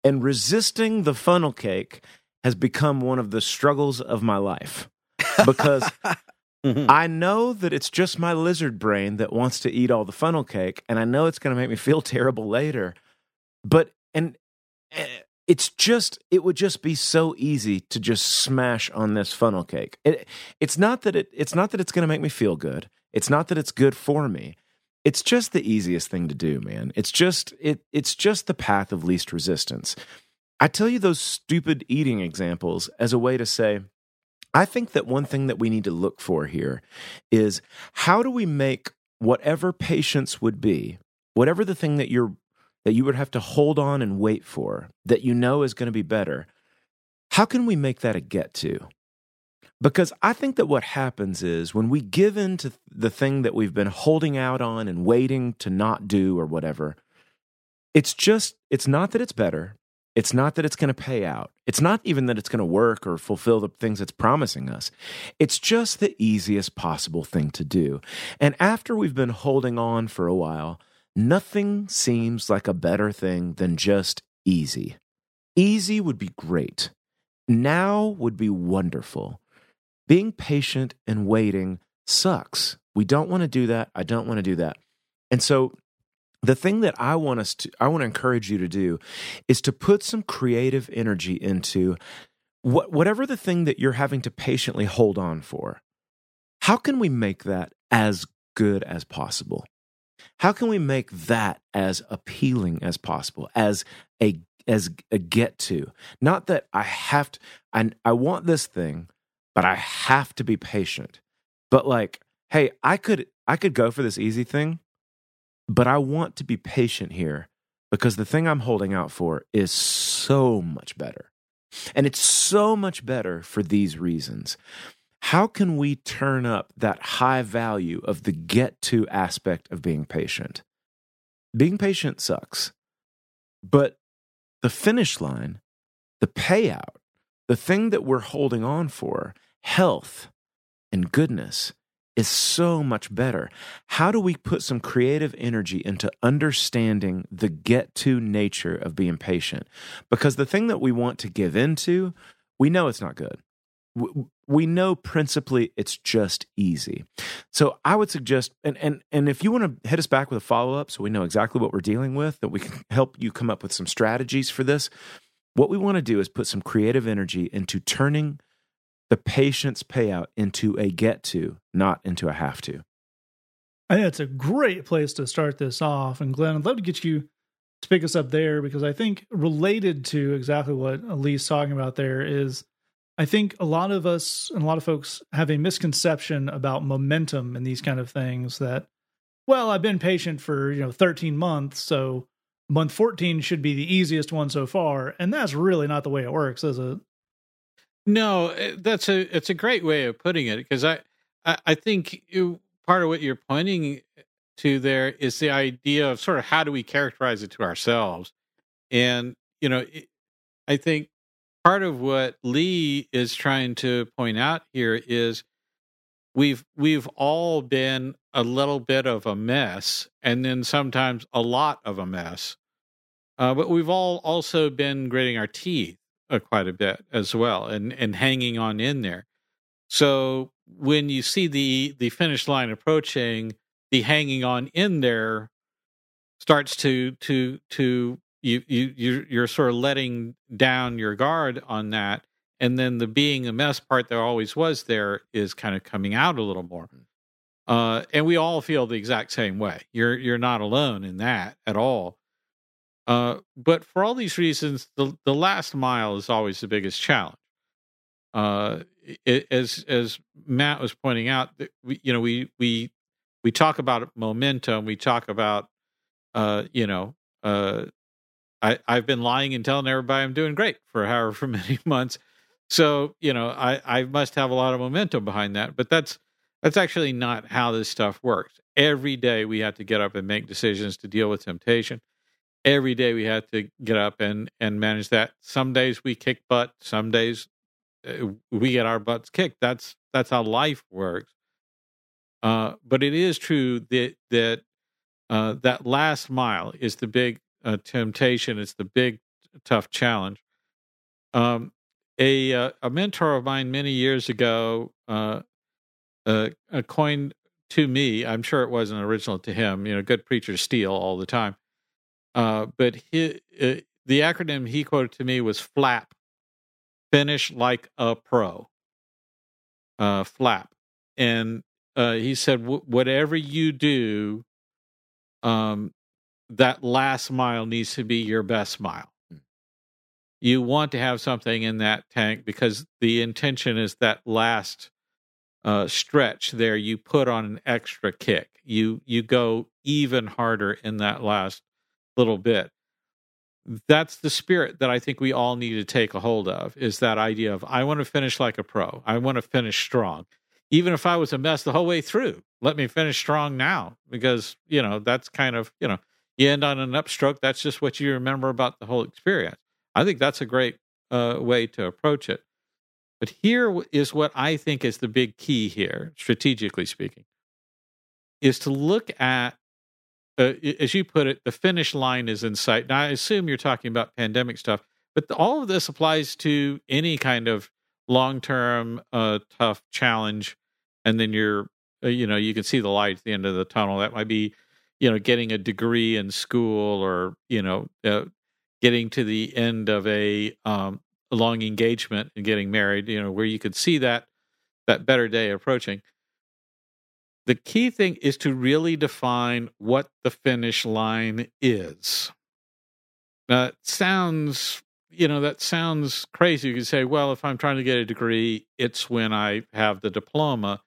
D: And resisting the funnel cake has become one of the struggles of my life <laughs> because mm-hmm. I know that it's just my lizard brain that wants to eat all the funnel cake. And I know it's going to make me feel <laughs> terrible later. But, and, eh, it's just it would just be so easy to just smash on this funnel cake. It, it's not that it it's not that it's going to make me feel good. It's not that it's good for me. It's just the easiest thing to do, man. It's just it it's just the path of least resistance. I tell you those stupid eating examples as a way to say I think that one thing that we need to look for here is how do we make whatever patience would be, whatever the thing that you're that you would have to hold on and wait for, that you know is going to be better, how can we make that a get to? Because I think that what happens is when we give in to the thing that we've been holding out on and waiting to not do or whatever, it's just, it's not that it's better. It's not that it's going to pay out. It's not even that it's going to work or fulfill the things it's promising us. It's just the easiest possible thing to do. And after we've been holding on for a while, nothing seems like a better thing than just easy. Easy would be great. Now would be wonderful. Being patient and waiting sucks. We don't want to do that. I don't want to do that. And so the thing that I want us to I want to encourage you to do is to put some creative energy into what whatever the thing that you're having to patiently hold on for. How can we make that as good as possible? How can we make that as appealing as possible, as a as a get to? Not that I have to I I want this thing, but I have to be patient. But like, hey, I could I could go for this easy thing, but I want to be patient here because the thing I'm holding out for is so much better. And it's so much better for these reasons. How can we turn up that high value of the get to aspect of being patient? Being patient sucks, but the finish line, the payout, the thing that we're holding on for, health and goodness, is so much better. How do we put some creative energy into understanding the get to nature of being patient? Because the thing that we want to give into, we know it's not good. We know principally it's just easy. So I would suggest, and and and if you want to hit us back with a follow up, so we know exactly what we're dealing with, that we can help you come up with some strategies for this. What we want to do is put some creative energy into turning the patient's payout into a get to, not into a have to.
A: I think it's a great place to start this off. And Glenn, I'd love to get you to pick us up there because I think related to exactly what Lee's talking about there is I think a lot of us and a lot of folks have a misconception about momentum and these kind of things that, well, I've been patient for, you know, 13 months, so month 14 should be the easiest one so far. And that's really not the way it works, is it?
B: No, eh, that's a it's a great way of putting it because I, I I think you, part of what you're pointing to there is the idea of sort of how do we characterize it to ourselves, and you know, I think part of what Lee is trying to point out here is we've we've all been a little bit of a mess, and then sometimes a lot of a mess, uh, but we've all also been gritting our teeth uh, quite a bit as well, and and hanging on in there. So when you see the the finish line approaching, the hanging on in there starts to to to you you you you're sort of letting down your guard on that, and then the being a mess part that always was there is kind of coming out a little more. Uh, and we all feel the exact same way. You're you're not alone in that at all. Uh, but for all these reasons, the the last mile is always the biggest challenge. Uh, it, as as Matt was pointing out, we, you know, we we we talk about momentum. We talk about, uh, you know, uh, I I've been lying and telling everybody I'm doing great for however <laughs> many months. So you know, I I must have a lot of momentum behind that. But that's that's actually not how this stuff works. Every day we have to get up and make decisions to deal with temptation every day we had to get up and and manage that. Some days we kick butt, some days uh, we get our butts kicked. That's that's how life works. Uh, but it is true that that uh, that last mile is the big uh, temptation. It's the big tough challenge. Um, a uh, a mentor of mine many years ago uh, coined to me. I'm sure it wasn't original to him. You know, good preachers steal all the time uh, but he, uh, the acronym he quoted to me was FLAP, finish like a pro. Uh, FLAP, and uh, he said, whatever you do, um, that last mile needs to be your best mile. Hmm. You want to have something in that tank because the intention is that last uh, stretch there. You put on an extra kick. You you go even harder in that last little bit that's the spirit that I think we all need to take a hold of is that idea of I want to finish like a pro. I want to finish strong. Even if I was a mess the whole way through, let me finish strong now because, you know, that's kind of, you know, you end on an upstroke. That's just what you remember about the whole experience. I think that's a great uh, way to approach it. But here is what I think is the big key here, strategically speaking, is to look at uh, as you put it, the finish line is in sight. Now, I assume you're talking about pandemic stuff, but the, all of this applies to any kind of long term uh, tough challenge. And then you're, uh, you know, you can see the light at the end of the tunnel. That might be, you know, getting a degree in school or, you know, uh, getting to the end of a, um, a long engagement and getting married, you know, where you could see that that better day approaching the key thing is to really define what the finish line is. That sounds, you know, that sounds crazy. You could say, well, if I'm trying to get a degree, it's when I have the diploma.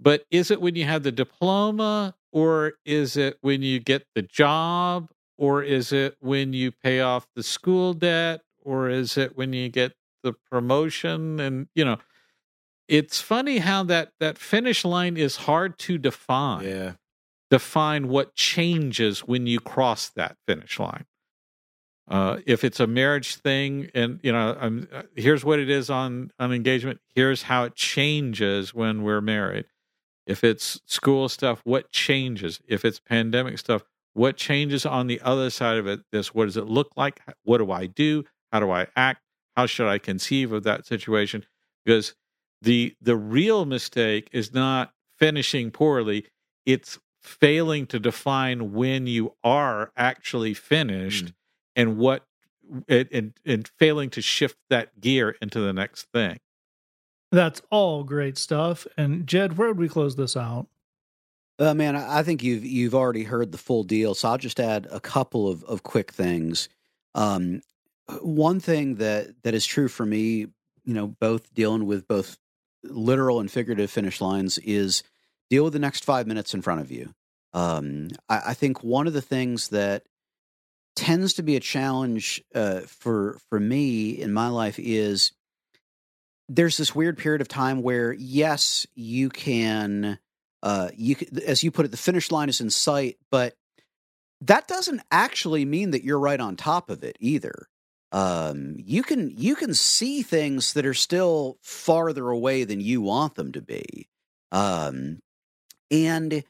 B: But is it when you have the diploma, or is it when you get the job, or is it when you pay off the school debt, or is it when you get the promotion? And, you know, it's funny how that that finish line is hard to define.
D: Yeah.
B: Define what changes when you cross that finish line. Uh, if it's a marriage thing, and you know, um, here's what it is on on engagement. Here's how it changes when we're married. If it's school stuff, what changes? If it's pandemic stuff, what changes on the other side of it? This, what does it look like? What do I do? How do I act? How should I conceive of that situation? Because the the real mistake is not finishing poorly it's failing to define when you are actually finished mm. and what and, and failing to shift that gear into the next thing
A: that's all great stuff and jed where would we close this out
C: Uh, man, I I think you've you've already heard the full deal, so I'll just add a couple of, of quick things. Um, one thing that that is true for me, you know, both dealing with both literal and figurative finish lines is deal with the next five minutes in front of you. Um, I, I think one of the things that tends to be a challenge uh, for for me in my life is there's this weird period of time where yes, you can uh, you as you put it, the finish line is in sight, but that doesn't actually mean that you're right on top of it either. Um, you can you can see things that are still farther away than you want them to be, um, and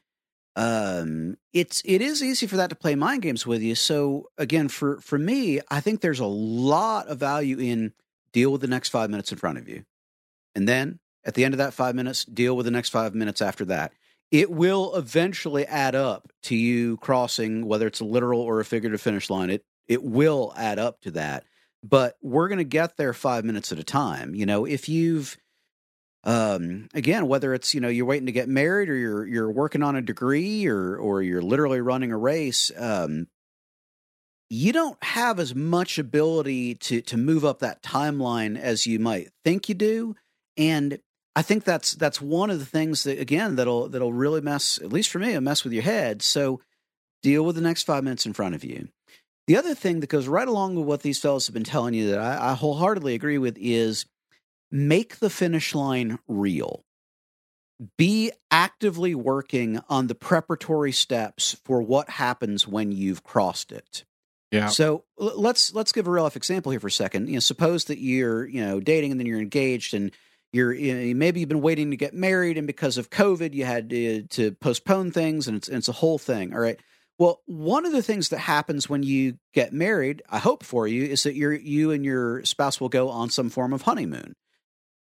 C: um, it's it is easy for that to play mind games with you. So again, for for me, I think there's a lot of value in deal with the next five minutes in front of you, and then at the end of that five minutes, deal with the next five minutes after that. It will eventually add up to you crossing whether it's a literal or a figurative finish line it it will add up to that but we're going to get there 5 minutes at a time you know if you've um again whether it's you know you're waiting to get married or you're you're working on a degree or or you're literally running a race um you don't have as much ability to to move up that timeline as you might think you do and I think that's that's one of the things that again that'll that'll really mess at least for me, a mess with your head. So deal with the next five minutes in front of you. The other thing that goes right along with what these fellows have been telling you that I, I wholeheartedly agree with is make the finish line real. Be actively working on the preparatory steps for what happens when you've crossed it.
B: Yeah.
C: So let's let's give a real life example here for a second. You know, suppose that you're you know dating and then you're engaged and you're you know, maybe you've been waiting to get married and because of covid you had to, to postpone things and it's, and it's a whole thing all right well one of the things that happens when you get married i hope for you is that you're you and your spouse will go on some form of honeymoon.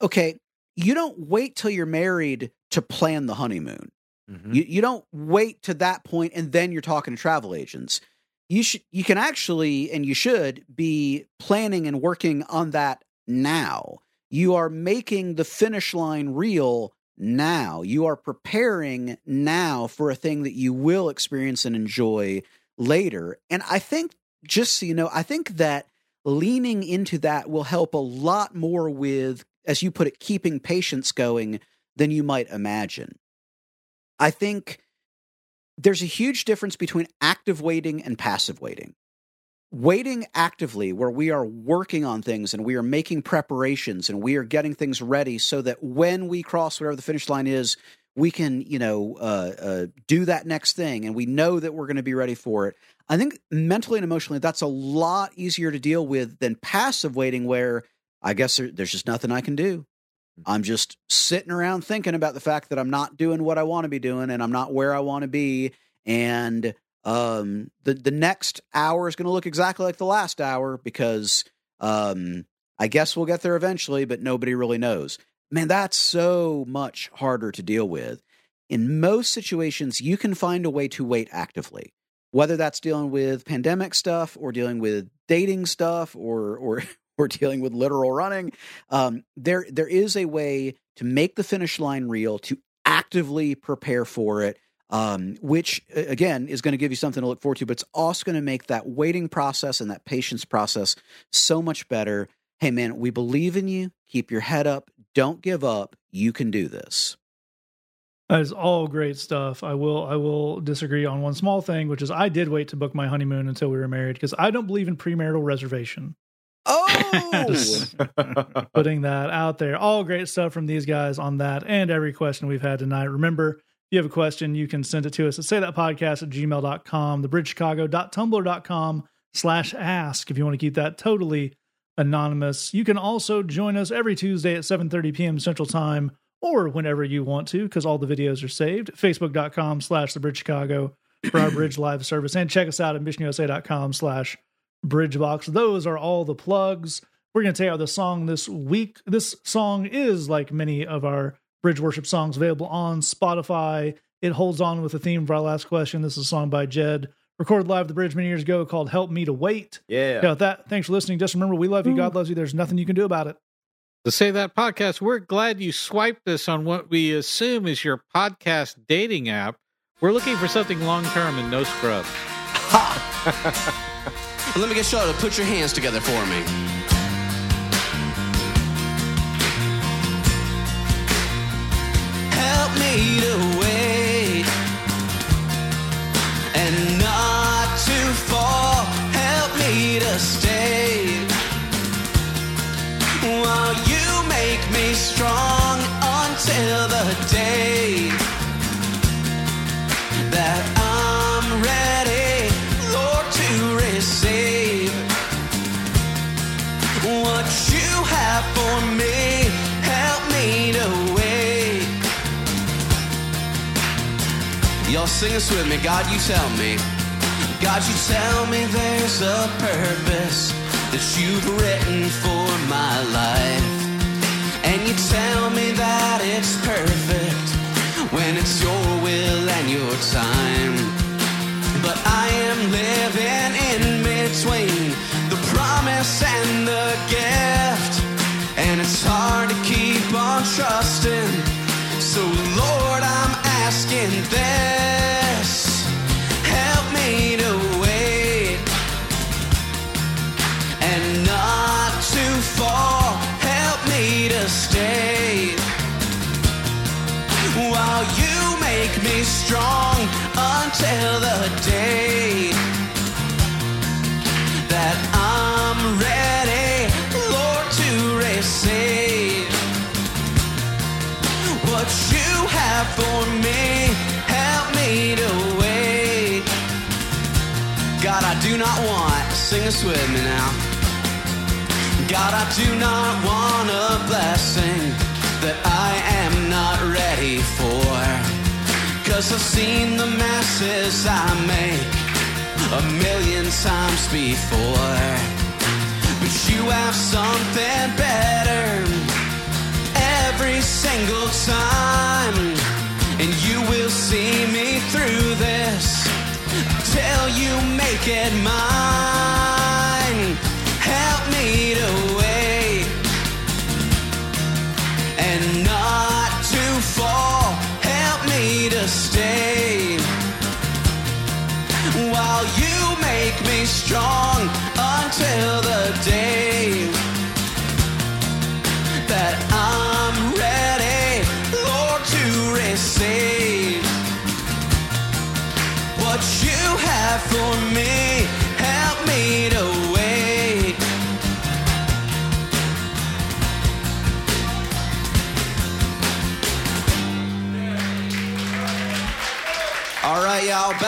C: Okay you don't wait till you're married to plan the honeymoon.
D: Mhm.
C: you, you don't wait to that point and then you're talking to travel agents. You should you can actually and you should be planning and working on that now. You are making the finish line real now. You are preparing now for a thing that you will experience and enjoy later. And I think, just so you know, I think that leaning into that will help a lot more with, as you put it, keeping patience going than you might imagine. I think there's a huge difference between active waiting and passive waiting waiting actively where we are working on things and we are making preparations and we are getting things ready so that when we cross whatever the finish line is we can you know uh, uh, do that next thing and we know that we're going to be ready for it. I think mentally and emotionally that's a lot easier to deal with than passive waiting where i guess there, there's just nothing i can do. I'm just sitting around thinking about the fact that i'm not doing what i want to be doing and i'm not where i want to be and um the the next hour is going to look exactly like the last hour because um i guess we'll get there eventually but nobody really knows. Man that's so much harder to deal with. In most situations you can find a way to wait actively whether that's dealing with pandemic stuff or dealing with dating stuff or or <laughs> or dealing with literal running. Um there there is a way to make the finish line real to actively prepare for it um, which again is going to give you something to look forward to, but it's also going to make that waiting process and that patience process so much better. Hey, man, we believe in you. Keep your head up. Don't give up. You can do this.
A: That is all great stuff. I will I will disagree on one small thing, which is I did wait to book my honeymoon until we were married because I don't believe in premarital reservation.
C: Oh, <laughs>
A: putting that out there. All great stuff from these guys on that and every question we've had tonight. Remember, if you have a question, you can send it to us at say that podcast at gmail.com, thebridgechicago.tumblr.com slash ask if you want to keep that totally anonymous. You can also join us every Tuesday at 7.30 p.m. Central Time or whenever you want to because all the videos are saved. Facebook.com slash the Bridge Chicago for our Bridge <coughs> Live service. And check us out at missionusa.com slash Bridgebox. Those are all the plugs. We're going to take out the song this week. This song is like many of our Bridge Worship songs available on Spotify. It holds on with the theme for our last question. This is a song by Jed, recorded live at the Bridge many years ago called Help Me to Wait.
D: yeah.
A: Yeah, that, thanks for listening. Just remember, we love you. God loves you. There's nothing you can do about it.
B: To say that podcast, we're glad you swiped us on what we assume is your podcast dating app. We're looking for something long term and no scrub. Ha! <laughs>
E: Let me get you all to put your hands together for me. Me and not to fall. Help me to stay while you make me strong until the day sing this with me. God, you tell me. God, you tell me there's a purpose that you've written for my life. And you tell me that it's perfect when it's your will and your time. But I am living sing with me now. God, I do not want a blessing that I am not ready for. Cause I've seen the masses I make a million times before. But you have something better every single time. And you will see me through this till you make it mine.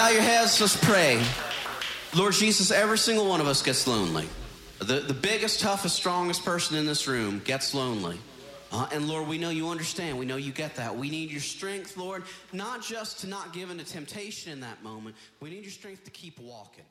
E: Bow your heads, let's pray. Lord Jesus, every single one of us gets lonely. The, the biggest, toughest, strongest person in this room gets lonely. Uh, and Lord, we know you understand. We know you get that. We need your strength, Lord, not just to not give in to temptation in that moment. We need your strength to keep walking.